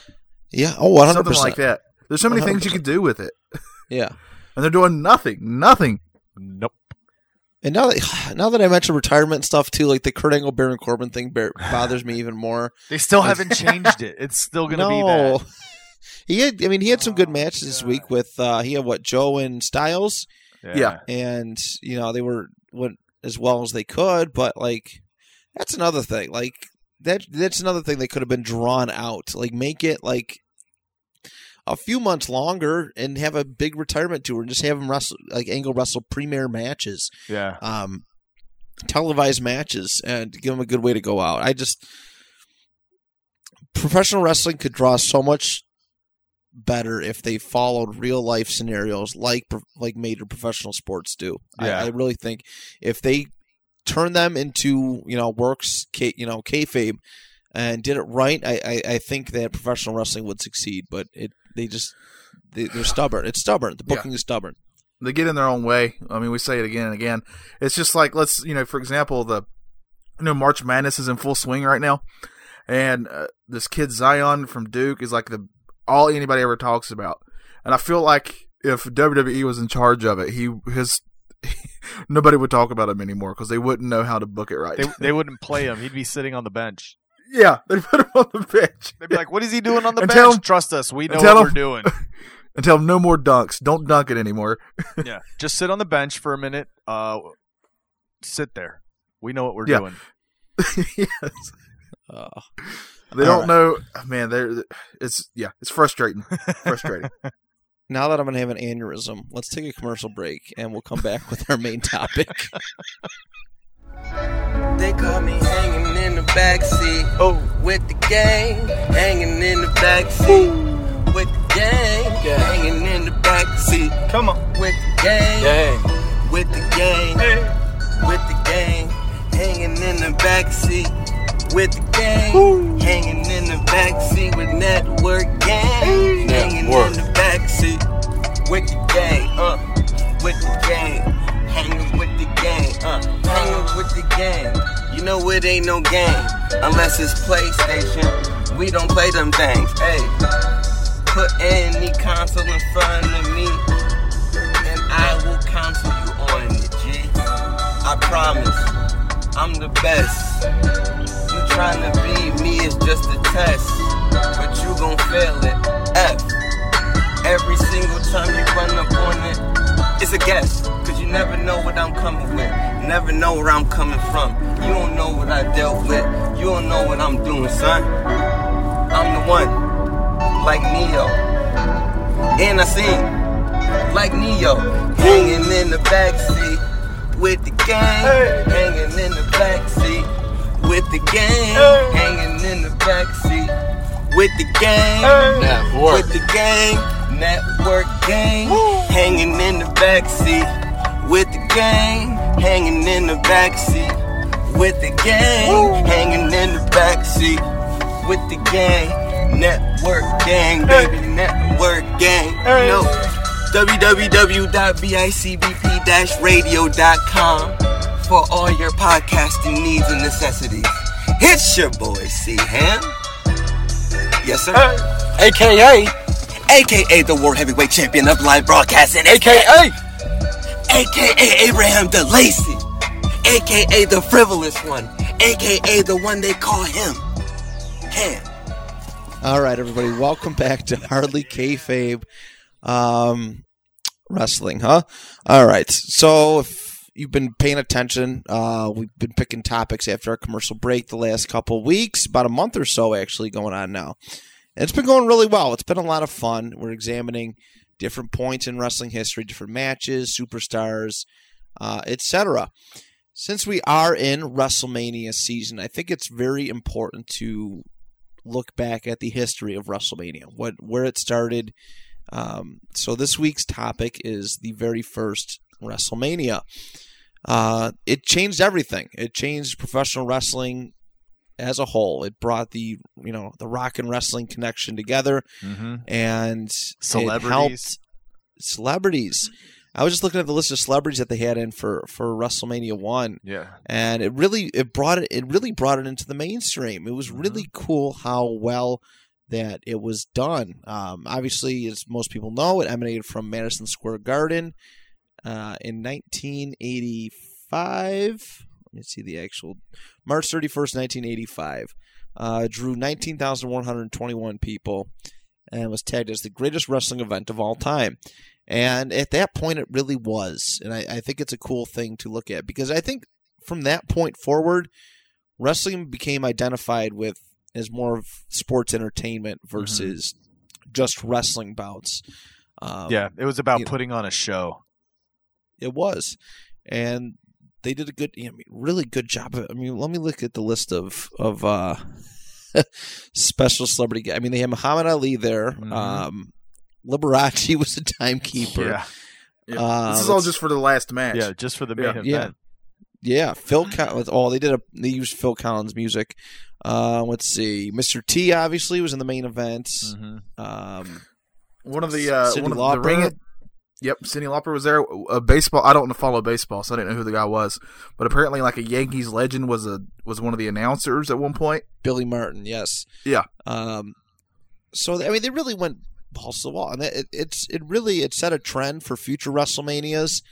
S1: yeah. Oh, 100
S3: something
S1: percent.
S3: like that. There's so many things you could do with it,
S1: Yeah. <laughs>
S3: and they're doing nothing. Nothing.
S2: Nope.
S1: And now that <sighs> now that I mentioned retirement stuff too, like the Kurt Angle Baron Corbin thing bar- <sighs> bothers me even more.
S2: They still haven't changed it. It's still gonna be
S1: no,
S2: that. <laughs>
S1: he had. I mean, he had some good
S2: Oh,
S1: matches this week with uh, he had what Joe and Styles,
S3: Yeah.
S1: and you know they were went as well as they could, but like that's another thing. Like that that's another thing that could have been drawn out. Like make it like a few months longer and have a big retirement tour and just have him wrestle like Angle wrestle premier matches,
S2: Yeah.
S1: um, televised matches, and give him a good way to go out. I just professional wrestling could draw so much better if they followed real life scenarios like like major professional sports do.
S2: Yeah.
S1: I, I really think if they turn them into you know works, you know kayfabe, and did it right, I, I I think that professional wrestling would succeed. But it they just they, they're stubborn. It's stubborn. The
S3: Yeah.
S1: booking is stubborn.
S3: they get in their own way. I mean, we say it again and again. It's just like let's you know, for example, the you know March Madness is in full swing right now, and uh, this kid Zion from Duke is like the all anybody ever talks about. And I feel like if WWE was in charge of it, he his <laughs> nobody would talk about him anymore because they wouldn't know how to book it right.
S2: They they <laughs> wouldn't play him. He'd be sitting on the bench.
S3: Yeah, <laughs> they put him on the bench.
S2: They'd be like, "What is he doing on the
S3: And
S2: bench?
S3: him-
S2: Trust us. We know what
S3: him-
S2: we're doing." <laughs>
S3: and tell him no more dunks. Don't dunk it anymore. <laughs>
S2: yeah. Just sit on the bench for a minute. Uh, sit there. We know what we're
S3: Yeah.
S2: doing.
S3: yes.
S1: Uh,
S3: They
S1: All
S3: don't know, man. They're it's yeah, it's frustrating, frustrating.
S1: now that I'm gonna have an aneurysm, let's take a commercial break and we'll come back with our main topic.
S4: They call me hanging in the backseat
S2: Oh,
S4: with the gang, hanging in the backseat with the gang, hanging in the backseat
S2: come on.
S4: with the gang, with the gang, with the gang, hanging in the backseat with the gang, hanging in the backseat with network gang, hanging in the backseat with the gang, uh, with the gang, hanging with the gang, uh, gang. You know it ain't no game unless it's PlayStation. We don't play them things. Hey, put any console in front of me, and I will counsel you on it, G. I promise, I'm the best. You trying to beat me is just a test, but you gon' fail it. F. Every single time you run up on it, it's a guess. Cause you never know what I'm coming with. Never know where I'm coming from. You don't know what I dealt with. You don't know what I'm doing, son. I'm the one. Like Neo. And I sing. Like Neo. Hanging in the backseat with the gang. Hanging in the backseat with the gang. Hanging in the backseat with the gang. With the gang. Network gang. Hanging in the backseat with the gang. Hanging in the backseat with the gang. Hanging in the backseat with the gang. Network gang, baby. Network gang. You know, www.bicbp-radio.com for all your podcasting needs and necessities. It's your boy, C Ham. Yes, sir.
S5: AKA,
S4: AKA the World Heavyweight Champion of Live Broadcasting.
S5: AKA,
S4: AKA Abraham DeLacy. AKA the frivolous one. AKA the one they call him. Ham.
S1: All right, everybody, welcome back to Hardly Kayfabe um, Wrestling, huh? All right, so if you've been paying attention, uh, we've been picking topics after our commercial break the last couple weeks, about a month or so actually going on now. And it's been going really well. It's been a lot of fun. We're examining different points in wrestling history, different matches, superstars, uh, etc. Since we are in WrestleMania season, I think it's very important to look back at the history of WrestleMania, what where it started. Um, so this week's topic is the very first WrestleMania. Uh, it changed everything. It changed professional wrestling as a whole. It brought the you know the rock and wrestling connection together,
S2: Mm-hmm.
S1: and
S2: Celebrities.
S1: It helped celebrities. I was just looking at the list of celebrities that they had in for for WrestleMania one
S2: Yeah.
S1: and it really it brought it it really brought it into the mainstream. It was really cool how well that it was done. Um, obviously, as most people know, it emanated from Madison Square Garden uh, in 1985. Me see the actual March 31st, 1985. Uh, drew 19,121 people and was tagged as the greatest wrestling event of all time. And at that point, it really was. And I, I think it's a cool thing to look at because I think from that point forward, wrestling became identified with as more of sports entertainment versus just wrestling bouts. Um,
S2: yeah, it was about
S1: you know.
S2: putting on a show.
S1: it was, and they did a good, I mean, really good job of it. I mean, let me look at the list of of uh, <laughs> special celebrity. gu- I mean, they had Muhammad Ali there.
S2: Mhm.
S1: Um, Liberace <laughs> was a timekeeper.
S2: Yeah,
S3: Yeah.
S1: Uh,
S3: this is all just for the last match.
S2: yeah, just for the main
S3: Yeah.
S2: event.
S1: Yeah. Yeah, Phil Collins. Oh, they did a. They used Phil Collins music. Uh, let's see. Mr. T obviously was in the main event.
S2: Mhm.
S1: Um,
S3: One of the uh, one of the
S1: Lauper.
S3: ring. Yep, Cyndi Lauper was there. A baseball. I don't follow baseball, so I didn't know who the guy was. But apparently, like a Yankees legend was a was one of the announcers at one point.
S1: Billy Martin, yes.
S3: Yeah.
S1: Um, so I mean, they really went balls to the wall, and it, it's it really it set a trend for future WrestleManias.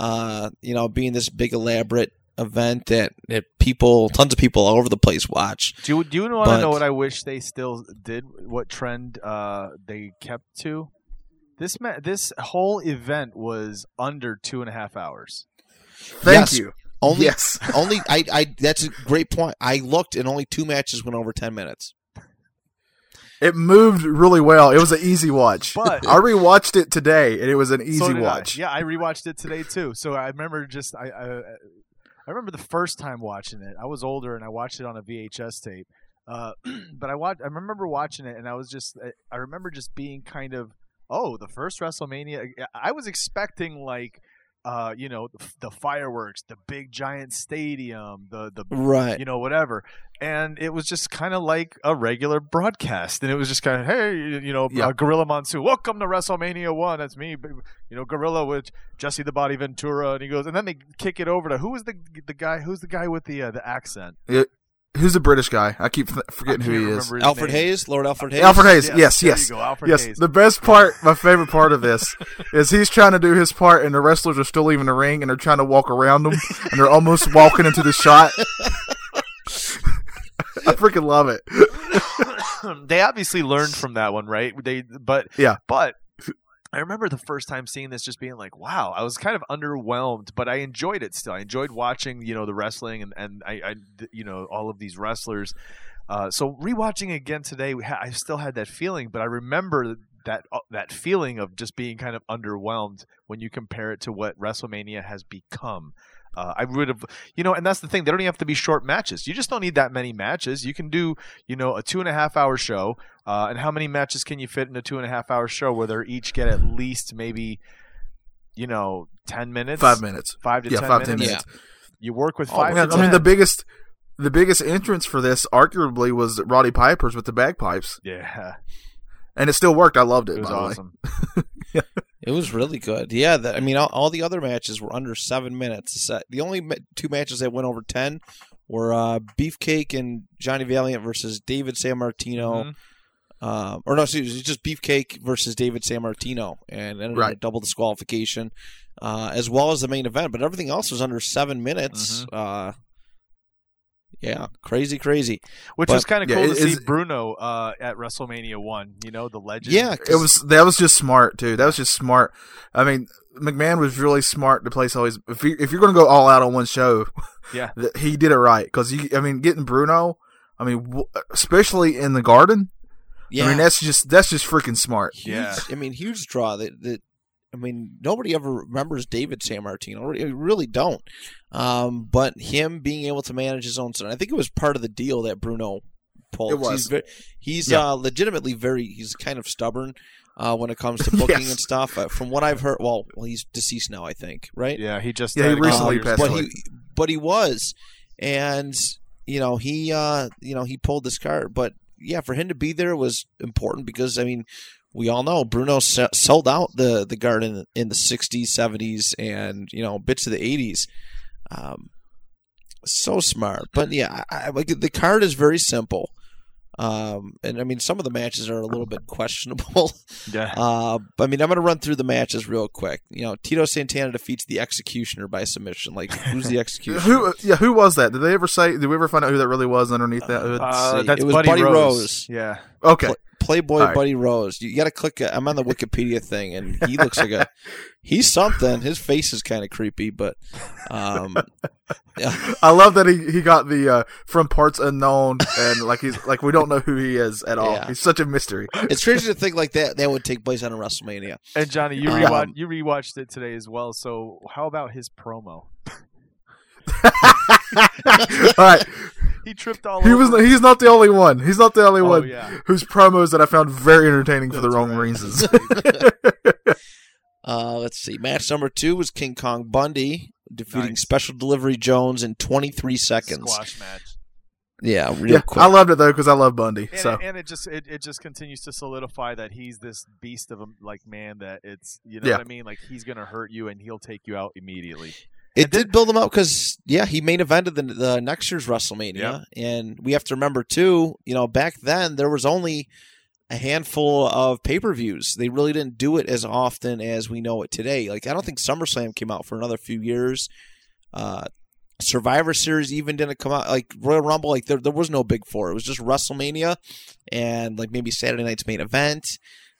S1: Uh, you know, being this big elaborate event that that people, tons of people all over the place watch.
S2: Do you, do you want to know what I wish they still did? What trend uh, they kept to? This ma- this whole event was under two and a half hours.
S3: Thank
S1: Yes.
S3: you.
S1: Only,
S3: yes. <laughs>
S1: only I, I. That's a great point. I looked, and only two matches went over ten minutes.
S3: It moved really well. It was an easy watch.
S2: But-
S3: I rewatched it today, and it was an easy
S2: So did I.
S3: watch.
S2: Yeah, I rewatched it today too. So I remember just I, I I remember the first time watching it. I was older and I watched it on a VHS tape. Uh, <clears throat> but I watched. I remember watching it and I was just. I- I remember just being kind of. Oh, the first WrestleMania. I was expecting like. Uh, you know the, the fireworks, the big giant stadium, the the
S1: Right.
S2: you know, whatever. And it was just kind of like a regular broadcast. And it was just kind of, hey, you know,
S3: Yeah.
S2: uh, Gorilla Monsoon, welcome to WrestleMania 1. That's me, you know, Gorilla with Jesse the Body Ventura. And he goes, and then they kick it over to who was the the guy? Who's the guy with the uh, the accent?
S3: Who's the British guy? I keep th- forgetting
S2: I
S3: who he is.
S1: Alfred
S2: name.
S1: Hayes, Lord Alfred Hayes.
S3: Alfred Hayes. Yes,
S2: there
S3: yes.
S2: you go, Alfred
S3: Yes,
S2: Hayes.
S3: the best part, my favorite part of this, <laughs> is he's trying to do his part, and the wrestlers are still leaving the ring, and they're trying to walk around him, <laughs> and they're almost walking into the shot. <laughs> I freaking love it. <coughs>
S2: they obviously learned from that one, right? They, but
S3: Yeah.
S2: but I remember the first time seeing this, just being like, "Wow!" I was kind of underwhelmed, but I enjoyed it still. I enjoyed watching, you know, the wrestling and and I, I you know, all of these wrestlers. Uh, so rewatching again today, I still had that feeling, but I remember that uh, that feeling of just being kind of underwhelmed when you compare it to what WrestleMania has become. Uh, I would have, you know, and that's the thing. They don't even have to be short matches. You just don't need that many matches. You can do, you know, a two and a half hour show. Uh, and how many matches can you fit in a two and a half hour show where they each get at least maybe, you know, ten minutes,
S3: Five minutes.
S2: five to
S3: Yeah,
S2: ten
S3: five ten
S2: minutes.
S3: minutes.
S2: You work with
S3: Oh,
S2: five.
S3: man,
S2: to
S3: I mean, the biggest, the biggest entrance for this, arguably, was Roddy Piper's with the bagpipes,
S2: yeah,
S3: and it still worked. I loved it.
S2: it was
S3: by the way.
S2: awesome. <laughs> <laughs>
S1: It was really good. Yeah, that, I mean, all, all the other matches were under seven minutes. The only two matches that went over ten were uh, Beefcake and Johnny Valiant versus David Sammartino.
S2: Mhm.
S1: Um, or no, excuse me, just Beefcake versus David Sammartino, and ended
S3: Right.
S1: double disqualification, uh, as well as the main event. But everything else was under seven minutes.
S2: Mm-hmm.
S1: Uh, yeah, crazy, crazy.
S2: Which
S1: But-
S2: was kind of
S3: Yeah,
S2: cool
S3: it
S2: to see Bruno uh, at WrestleMania one. You know, the legend.
S1: Yeah,
S3: It was that was just smart too. That was just smart. I mean, McMahon was really smart to place all his. If you if you're going to go all out on one show, <laughs>
S2: Yeah.
S3: that he did it right. Because you, I mean, getting Bruno, I mean, w- especially in the Garden.
S1: Yeah,
S3: I mean, that's just that's just freaking smart.
S1: huge,
S2: Yeah.
S1: I mean, huge draw. That that I mean, nobody ever remembers David Sammartino. Really- really don't. Um, but him being able to manage his own son, I think it was part of the deal that Bruno pulled.
S3: It was.
S1: He's, ve- he's
S3: Yeah.
S1: uh, legitimately very. He's kind of stubborn uh, when it comes to <laughs> booking
S3: Yes.
S1: and stuff. Uh, from what I've heard, well, well, he's deceased now, I think, right?
S2: Yeah, he just
S3: Yeah, he
S2: died a
S3: recently passed
S2: ago.
S1: but
S3: away.
S1: he but he was and you know he uh you know he pulled this card but yeah for him to be there was important because i mean we all know bruno sold out the the garden in the 60s 70s and you know bits of the 80s um so smart but yeah I, I, like the card is very simple um and i mean some of the matches are a little bit questionable <laughs>
S2: Yeah.
S1: uh, I mean, I'm going to run through the matches real quick. You know, Tito Santana defeats the Executioner by submission. Like, who's the <laughs> Executioner?
S3: Who? Yeah, who was that? Did they ever say? Did we ever find out who that really was underneath that hood?
S2: Uh,
S1: see.
S2: that's
S1: It was
S2: Buddy,
S1: Buddy
S2: Rose.
S1: Rose.
S2: Yeah.
S3: okay,
S1: Playboy
S3: All right.
S1: Buddy Rose. You got to click. i I'm on the Wikipedia thing, and he looks like a <laughs> he's something. His face is kind of creepy, but um, yeah, <laughs>
S3: I love that he, he got the uh, from parts unknown and like he's like we don't know who he is at all.
S1: Yeah.
S3: He's such a mystery.
S1: it's crazy to think like that that would take place on a WrestleMania.
S2: And Johnny, you
S1: Um,
S2: rewatch you rewatched it today as well. So how about his promo? <laughs>
S3: all right,
S2: He tripped all
S3: he was he's not the only one. He's not the only
S2: Oh,
S3: one
S2: yeah.
S3: whose promos that I found very entertaining for the wrong
S2: right.
S3: reasons. <laughs> <laughs>
S1: Uh, let's see. Match number two was King Kong Bundy defeating
S2: Nice.
S1: Special Delivery Jones in 23 seconds.
S2: squash match.
S1: Yeah, real
S3: yeah,
S1: quick.
S3: I loved it though because I love Bundy.
S2: And,
S3: So
S2: it, and it just it, it just continues to solidify that he's this beast of a like man that it's you know
S3: Yeah.
S2: what I mean like he's gonna hurt you and he'll take you out immediately.
S1: It did build him up because yeah, he main evented the, the next year's WrestleMania, and we have to remember too. You know, back then there was only a handful of pay per views. They really didn't do it as often as we know it today. Like I don't think SummerSlam came out for another few years. Uh, Survivor Series even didn't come out. Like Royal Rumble, like there there was no big four. It was just WrestleMania and like maybe Saturday night's main event.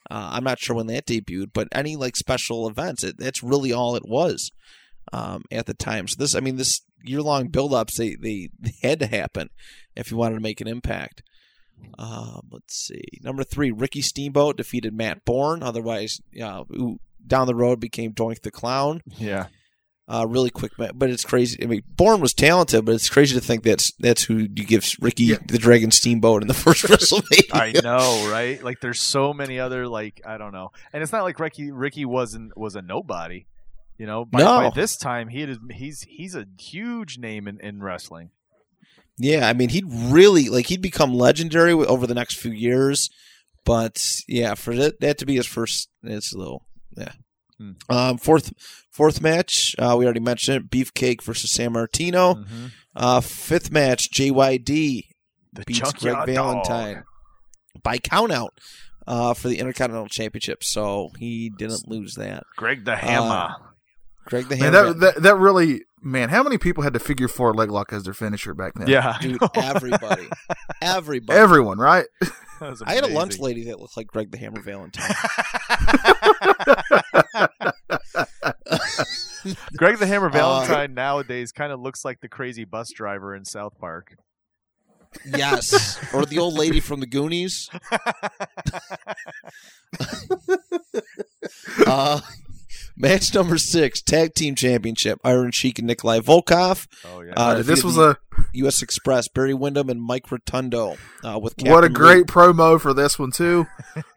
S1: Uh, I'm not sure when that debuted, but any like special events, it, that's really all it was um, at the time. So this, I mean, this year long build ups, they, they <laughs> they had to happen if you wanted to make an impact. Um, let's see, number three, Ricky Steamboat defeated Matt Borne. Otherwise, yeah, who down the road became Doink the Clown.
S2: Yeah.
S1: Uh, really quick, but it's crazy. I mean, Borne was talented, but it's crazy to think that's that's who you give Ricky
S3: Yeah.
S1: the Dragon Steamboat in the <laughs> first <laughs> WrestleMania.
S2: I know, right? Like there's so many other like I don't know. And it's not like Ricky Ricky wasn't was a nobody. You know, by, by this time he is he's he's a huge name in, in wrestling.
S1: Yeah, I mean, he'd really like he'd become legendary over the next few years, but yeah, for that, that to be his first, it's a little yeah.
S2: Hmm.
S1: Um, fourth fourth match, uh, we already mentioned it, Beefcake versus Sammartino.
S2: Mhm.
S1: Uh, fifth match, JYD
S2: The
S1: beats Greg Valentine
S2: Dog.
S1: by countout uh, for the Intercontinental Championship, so he didn't lose that.
S2: Greg the Hammer.
S1: Greg the
S3: man,
S1: Hammer,
S3: that, that that really man, how many people had to figure four leg lock as their finisher back then?
S2: yeah.
S1: dude, <laughs> everybody, everybody.
S3: everyone, right? <laughs>
S1: I had a lunch lady that looked like Greg the Hammer Valentine. <laughs>
S2: Greg the Hammer
S1: Uh,
S2: Valentine nowadays kind of looks like the crazy bus driver in South Park.
S1: Yes, or the old lady from the Goonies. uh, match number six, tag team championship: Iron Sheik and Nikolai Volkov.
S2: Oh yeah.
S1: Uh,
S3: this was a
S1: U.S. Express, Barry Windham and Mike Rotundo. Uh, with
S3: what a
S1: Captain
S3: great promo for this one too.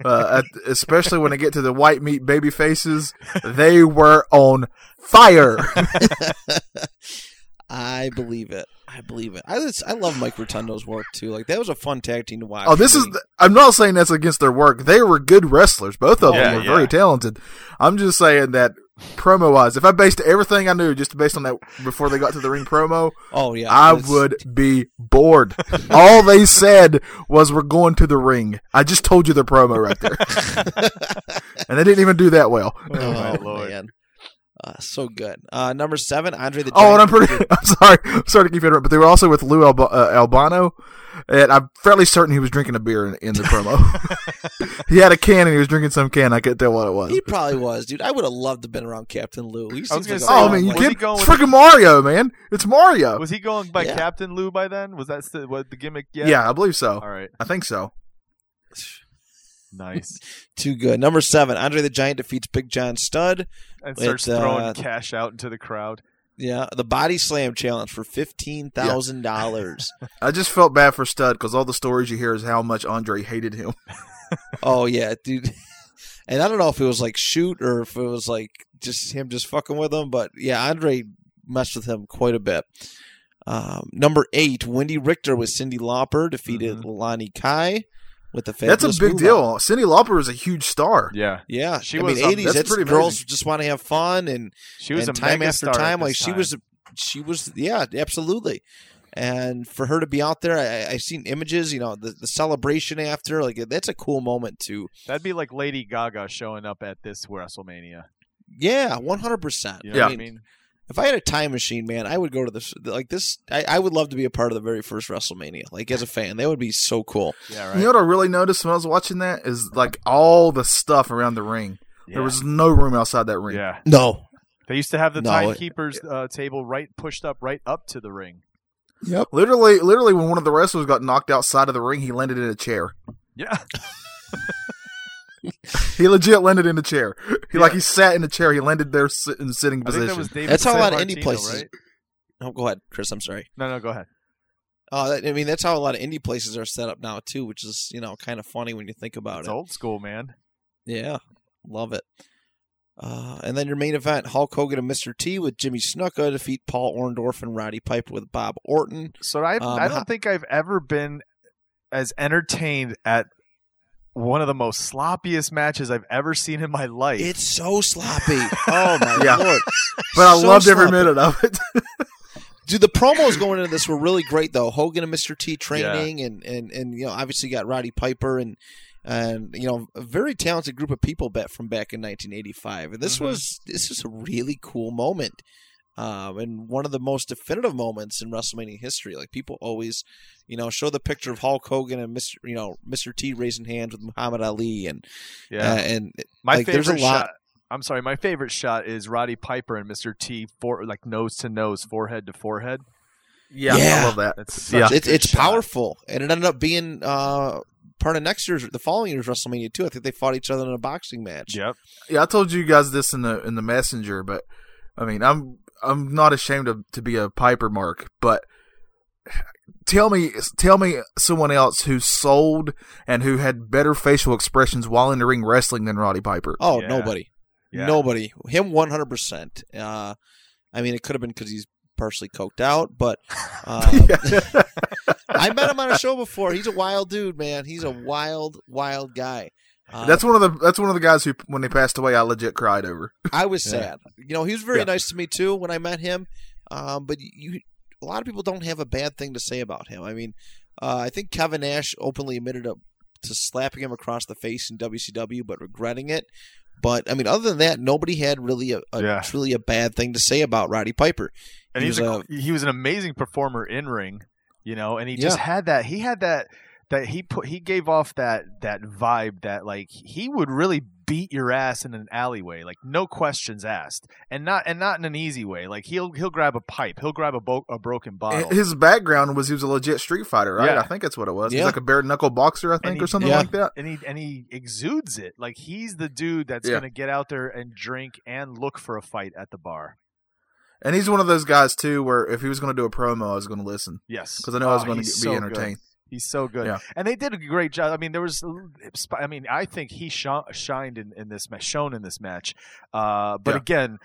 S3: Uh, at, especially when they get to the white meat baby faces, they were on fire. <laughs> <laughs>
S1: Lou. I believe it. I believe it. I just, I love Mike Rotundo's work too. Like that was a fun tag team to watch.
S3: Oh, this is. The, I'm not saying that's against their work. They were good wrestlers. Both of
S2: Yeah,
S3: them were
S2: yeah.
S3: very talented. I'm just saying that promo wise, if I based everything I knew just based on that before they got to the ring promo,
S1: oh yeah.
S3: I
S1: it's-
S3: would be bored. All they <laughs> said was, "We're going to the ring." I just told you the promo right there, <laughs> and they didn't even do that well.
S2: Oh, my
S1: Oh,
S2: lord.
S1: man. Uh, so good. Uh, number seven, Andre the Giant.
S3: Oh, and I'm pretty. <laughs> I'm sorry. I'm sorry to keep interrupting, but they were also with Lou Alba, uh, Albano, and I'm fairly certain he was drinking a beer in, in the promo. <laughs> he had a can and he was drinking some can. I couldn't tell what it was.
S1: He probably was, dude. I would have loved to have been around Captain Lou. He
S2: I was gonna
S1: like
S2: say,
S3: oh, I mean, you
S1: like-
S2: was going
S3: It's freaking Mario, man. It's Mario.
S2: Was he going by
S1: Yeah.
S2: Captain Lou by then? Was that the, what the gimmick yet?
S3: yeah. I believe so.
S2: All right.
S3: I think so.
S2: Nice. <laughs>
S1: too good. Number seven, Andre the Giant defeats Big John Studd.
S2: And
S1: With,
S2: starts
S1: uh,
S2: throwing cash out into the crowd.
S1: Yeah, the body slam challenge for fifteen thousand dollars. <laughs>
S3: I just felt bad for Studd because all the stories you hear is how much Andre hated him. <laughs>
S1: Oh yeah, dude. And I don't know if it was like shoot or if it was like just him just fucking with him, but yeah, Andre messed with him quite a bit. Um, number eight, Wendi Richter with Cyndi Lauper defeated
S2: Mhm.
S1: Lani Kai with the
S3: That's a big
S1: move
S3: deal. Cyndi Lauper is a huge star.
S2: Yeah.
S1: Yeah,
S2: She
S1: I
S2: was,
S1: mean,
S2: um,
S1: eighties.
S3: that's
S1: That's,
S3: pretty
S1: girls
S3: amazing.
S1: just want to have fun and
S2: She was
S1: and
S2: a
S1: time after
S2: megastar at
S1: time. Like she was, she was, yeah, absolutely. And for her to be out there, I, I've seen images. You know, the, the celebration after, like that's a cool moment too.
S2: That'd be like Lady Gaga showing up at this WrestleMania.
S1: Yeah, one hundred percent.
S2: You know
S3: Yeah.
S2: I mean?
S1: If I had a time machine, man, I would go to this. Like this, I, I would love to be a part of the very first WrestleMania. Like as a fan, that would be so cool.
S2: Yeah,
S3: You know what I really noticed when I was watching that is like all the stuff around the ring. There was no room outside that ring.
S2: Yeah.
S1: No.
S2: They used to have the
S1: No, it-
S2: timekeeper's uh, table right pushed up right up to the ring.
S1: Yep.
S3: Literally, literally, when one of the wrestlers got knocked outside of the ring, he landed in a chair.
S2: Yeah. <laughs> <laughs>
S3: He legit landed in the chair. He like he sat in the chair. He landed there sit, in sitting position.
S2: that
S1: That's how a
S2: San
S1: lot of indie places.
S2: right?
S1: Oh, go ahead, Chris. I'm sorry.
S2: No, no, go ahead.
S1: Uh, I mean, that's how a lot of indie places are set up now too, which is you know kind of funny when you think about
S2: It's
S1: it.
S2: old school, man.
S1: Yeah, love it. Uh, and then your main event: Hulk Hogan and Mr. T with Jimmy Snuka defeat Paul Orndorff and Roddy Piper with Bob Orton.
S2: So I,
S1: Um,
S2: I don't think I've ever been as entertained at one of the most sloppiest matches I've ever seen in my life.
S1: It's so sloppy. <laughs> Oh my
S3: Yeah.
S1: lord!
S3: but I
S1: so
S3: loved every
S1: sloppy.
S3: minute of it. <laughs>
S1: Dude, the promos going into this were really great though. Hogan and Mr. T training, and and and you know obviously you got Roddy Piper and and you know a very talented group of people bet from back in 1985. And this
S2: Mhm.
S1: was this is a really cool moment. Um, and one of the most definitive moments in WrestleMania history. Like people always, you know, show the picture of Hulk Hogan and Mr. You know Mr. T raising hands with Muhammad Ali, and
S2: yeah.
S1: uh, and
S2: my
S1: like,
S2: favorite
S1: there's a lot-
S2: shot. I'm sorry. My favorite shot is Roddy Piper and Mr. T for like nose to nose, forehead to forehead.
S3: yeah,
S1: Yeah.
S3: I love that.
S2: That's such
S3: Yeah.
S1: it's it's powerful, and it ended up being uh, part of next year's, the following year's WrestleMania too. I think they fought each other in a boxing match.
S2: Yep.
S3: Yeah, I told you guys this in the in the messenger, but I mean, I'm I'm not ashamed of, to be a Piper mark, but tell me tell me someone else who sold and who had better facial expressions while in the ring wrestling than Roddy Piper.
S1: Oh,
S2: Yeah.
S1: nobody,
S2: Yeah.
S1: nobody. Him one hundred percent. Uh, I mean, it could have been because he's partially coked out, but <laughs> um, <laughs> I met him on a show before. He's a wild dude, man. He's a wild, wild guy. Uh,
S3: That's one of the that's one of the guys who when they passed away I legit cried over. <laughs>
S1: I was
S2: Yeah.
S1: sad. You know, he was very
S3: Yeah.
S1: nice to me too when I met him. Um, but you, a lot of people don't have a bad thing to say about him. I mean, uh, I think Kevin Nash openly admitted to, to slapping him across the face in WCW, but regretting it. But I mean, other than that, nobody had really a, a
S2: Yeah.
S1: really a bad thing to say about Roddy Piper.
S2: and
S1: He
S2: he's
S1: was
S2: a, he was an amazing performer in ring, you know, and he just had that he had that that he put he gave off that that vibe that like he would really beat your ass in an alleyway, like no questions asked, and not and not in an easy way. Like he'll he'll grab a pipe, he'll grab a, bo- a broken bottle.
S3: His background was he was a legit street fighter, right?
S2: Yeah.
S3: I think that's what it was. He's like a bare knuckle boxer, I think,
S2: he-
S3: or something
S1: yeah.
S3: like that.
S2: and he and he exudes it like he's the dude that's
S3: Yeah.
S2: gonna get out there and drink and look for a fight at the bar.
S3: And he's one of those guys too, where if he was going to do a promo, I was going to listen
S2: Yes,
S3: because I know I was
S2: Oh,
S3: going to be
S2: so good. He's so good,
S3: Yeah.
S2: and they did a great job. I mean, there was, I mean, I think he sh- shined in, in this match, shown in this match. Uh, but
S3: Yeah.
S2: again,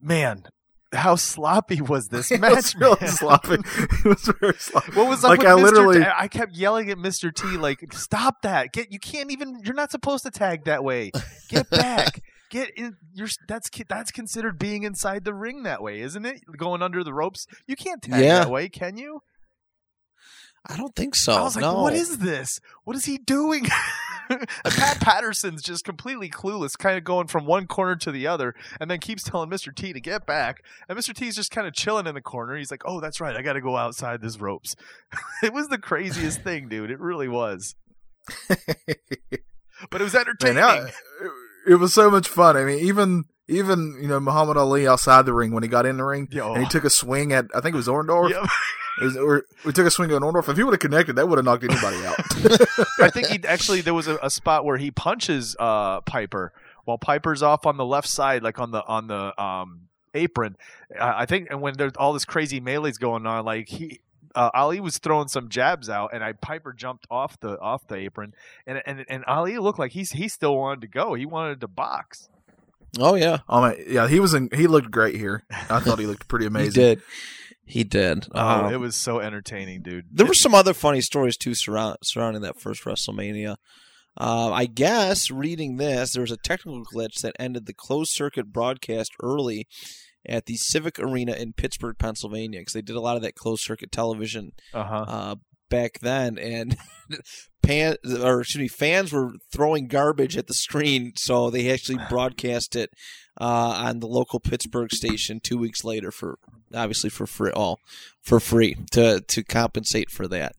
S2: man, how sloppy was <laughs> this
S3: It
S2: match?
S3: was really sloppy. <laughs> It was very sloppy.
S2: What was up
S3: Like,
S2: with
S3: I
S2: Mr.
S3: literally-
S2: T? I kept yelling at Mr. T, like, "Stop that! Get you can't even. You're not supposed to tag that way. Get <laughs> back. Get in. You're that's that's considered being inside the ring that way, isn't it? Going under the ropes. You can't tag
S1: Yeah.
S2: that way, can you?
S1: I don't think so.
S2: I was like,
S1: no.
S2: what is this? What is he doing? <laughs> Pat Patterson's just completely clueless, kind of going from one corner to the other, and then keeps telling Mr. T to get back. And Mr. T's just kind of chilling in the corner. He's like, oh, that's right. I got to go outside this ropes. <laughs> it was the craziest thing, dude. It really was. <laughs> But it was entertaining.
S3: Man, that- it, it was so much fun. I mean, even even you know Muhammad Ali outside the ring when he got in the ring
S2: Yo.
S3: and he took a swing at I think it was Orndorff.
S2: Yep.
S3: Was- or we took a swing at Orndorff. If he would have connected, that would have knocked anybody out. <laughs>
S2: I think he actually there was a, a spot where he punches uh, Piper while Piper's off on the left side, like on the on the um, apron. Uh, I think, and when there's all this crazy melee's going on, like he. Uh, Ali was throwing some jabs out, and I Piper jumped off the off the apron, and and and Ali looked like he's he still wanted to go. He wanted to box.
S1: Oh yeah,
S3: oh man, yeah, he was in. He looked great here. I thought he looked pretty <laughs> amazing.
S1: he did. He did.
S2: Oh,
S1: Um,
S2: it was so entertaining, dude.
S1: There were some other funny stories too surround, surrounding that first WrestleMania. Uh, I guess reading this, there was a technical glitch that ended the closed circuit broadcast early at the Civic Arena in Pittsburgh, Pennsylvania, because they did a lot of that closed circuit television
S2: Uh huh.
S1: uh, back then, and <laughs> pan or excuse me, fans were throwing garbage at the screen, so they actually broadcast it uh, on the local Pittsburgh station two weeks later for obviously for free, all for free to to compensate for that.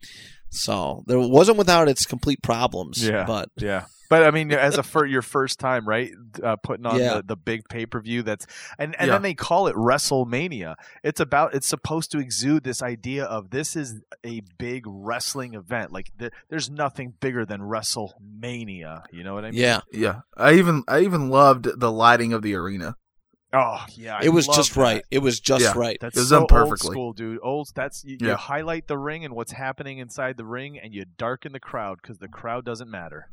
S1: So there wasn't without its complete problems.
S2: Yeah.
S1: but
S2: Yeah. But I mean, as a fir- your first time, right? Uh, putting on
S1: Yeah.
S2: the, the big pay per view. That's and and
S3: Yeah.
S2: then they call it WrestleMania. It's about. It's supposed to exude this idea of this is a big wrestling event. Like th- there's nothing bigger than WrestleMania. You know what I mean?
S1: yeah,
S3: Yeah, I even I even loved the lighting of the arena.
S2: Oh yeah. I
S1: it was just
S2: that.
S1: right. It was just
S3: Yeah.
S1: right.
S2: That's
S3: It was
S2: so
S3: done
S2: old
S3: perfectly.
S2: school, dude. Old. That's you, you highlight the ring and what's happening inside the ring, and you darken the crowd because the crowd doesn't matter.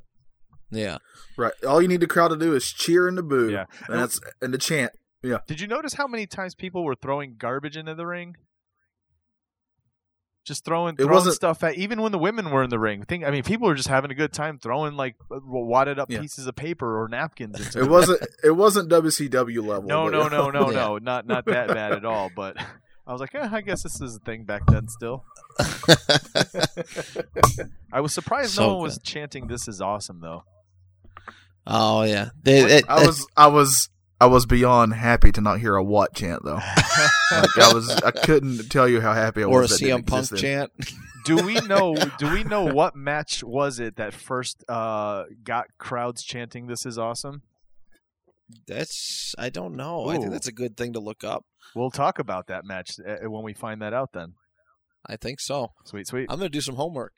S1: Yeah,
S3: Right. All you need the crowd to do is cheer and the boo.
S2: Yeah.
S3: And that's and the chant. Yeah.
S2: Did you notice how many times people were throwing garbage into the ring? Just throwing,
S3: It
S2: throwing
S3: wasn't-
S2: stuff at even when the women were in the ring. Think, I mean, people were just having a good time throwing like uh, wadded up
S3: Yeah.
S2: pieces of paper or napkins. Into
S3: It
S2: the
S3: wasn't it wasn't WCW level.
S2: No, no, no, no, <laughs>
S1: Yeah.
S2: no, not not that bad at all. But <laughs> I was like, eh, I guess this is a thing back then. Still, <laughs> I was surprised no
S1: So
S2: one was chanting, "This is awesome," though.
S1: Oh yeah. They, it-
S3: I was I was I was beyond happy to not hear a what chant though. <laughs> Like I was I couldn't tell you how happy I
S1: or
S3: was. that didn't
S1: CM Punk
S3: then.
S1: chant.
S2: Do we <laughs> know? Do we know what match was it that first uh, got crowds chanting, "This is awesome"?
S1: That's I don't know. I think that's a good thing to look up.
S2: We'll talk about that match uh, when we find that out. Then,
S1: I think so.
S2: sweet, sweet.
S1: I'm gonna do some homework.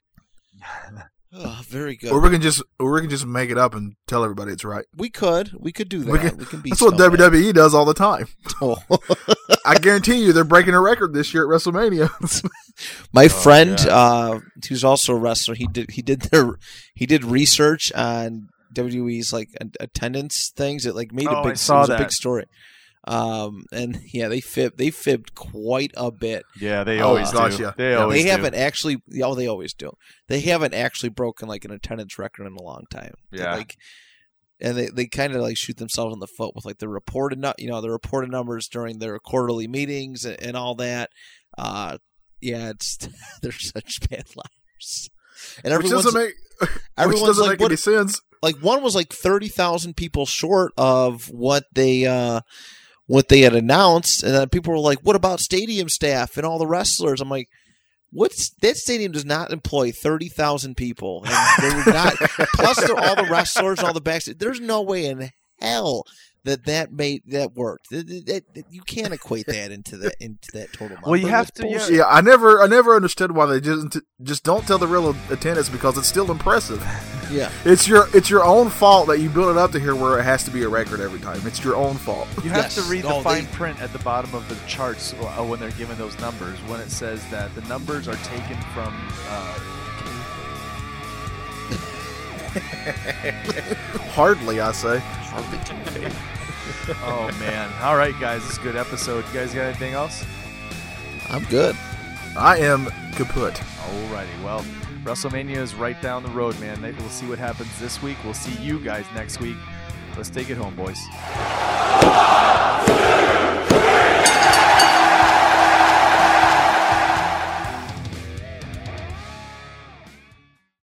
S1: <laughs> Oh, very good.
S3: Or we can just or we can just make it up and tell everybody it's right.
S1: we could. We could do that.
S3: We
S1: We
S3: can-
S1: can, be.
S3: That's what WWE does all the time. <laughs>
S1: Oh.
S3: I guarantee you they're breaking a record this year at WrestleMania. <laughs>
S1: My friend,
S2: yeah.
S1: uh, who's also a wrestler, he did he did their he did research on WWE's like attendance things. It like made
S2: Oh,
S1: a
S2: I
S1: big
S2: saw
S1: it was a
S2: that.
S1: big story. Um, and <laughs> yeah, they fibbed they fibbed quite a bit.
S2: yeah, they always
S3: gosh,
S2: do. They
S3: Yeah.
S2: always
S1: they
S2: do.
S1: haven't actually. Oh, they always do. They haven't actually broken like an attendance record in a long time.
S2: Yeah.
S1: like, and they, they kind of like shoot themselves in the foot with like the reported, nu- you know, the reported numbers during their quarterly meetings and, and all that. Uh, yeah, it's <laughs> they're such bad liars. And
S3: which
S1: everyone's
S3: doesn't make <laughs> which doesn't
S1: like,
S3: make
S1: what,
S3: any sense.
S1: like one was like thirty thousand people short of what they uh what they had announced, and then people were like, "What about stadium staff and all the wrestlers?" I'm like. What's that stadium does not employ thirty thousand people, and they were not. <laughs> plus, all the wrestlers, all the backstage. There's no way in hell that that made that worked. That- that- that- you can't equate that into that into that total. Number.
S2: Well, you have
S1: That's
S2: to- yeah.
S1: bullshit.
S3: Yeah, I never I never understood why they just just don't tell the real attendance because it's still impressive.
S1: yeah.
S3: It's your it's your own fault that you build it up to here where it has to be a record every time. It's your own fault.
S2: You have
S1: Yes.
S2: to read the
S1: No,
S2: fine
S1: they-
S2: print at the bottom of the charts uh, when they're giving those numbers. When it says that the numbers are taken from. Uh,
S3: Hardly, I say.
S2: Oh man! All right, guys, this is a good episode. You guys got anything else?
S1: I'm good.
S3: I am kaput.
S2: Alrighty, well, WrestleMania is right down the road, man. We'll see what happens this week. We'll see you guys next week. Let's take it home, boys.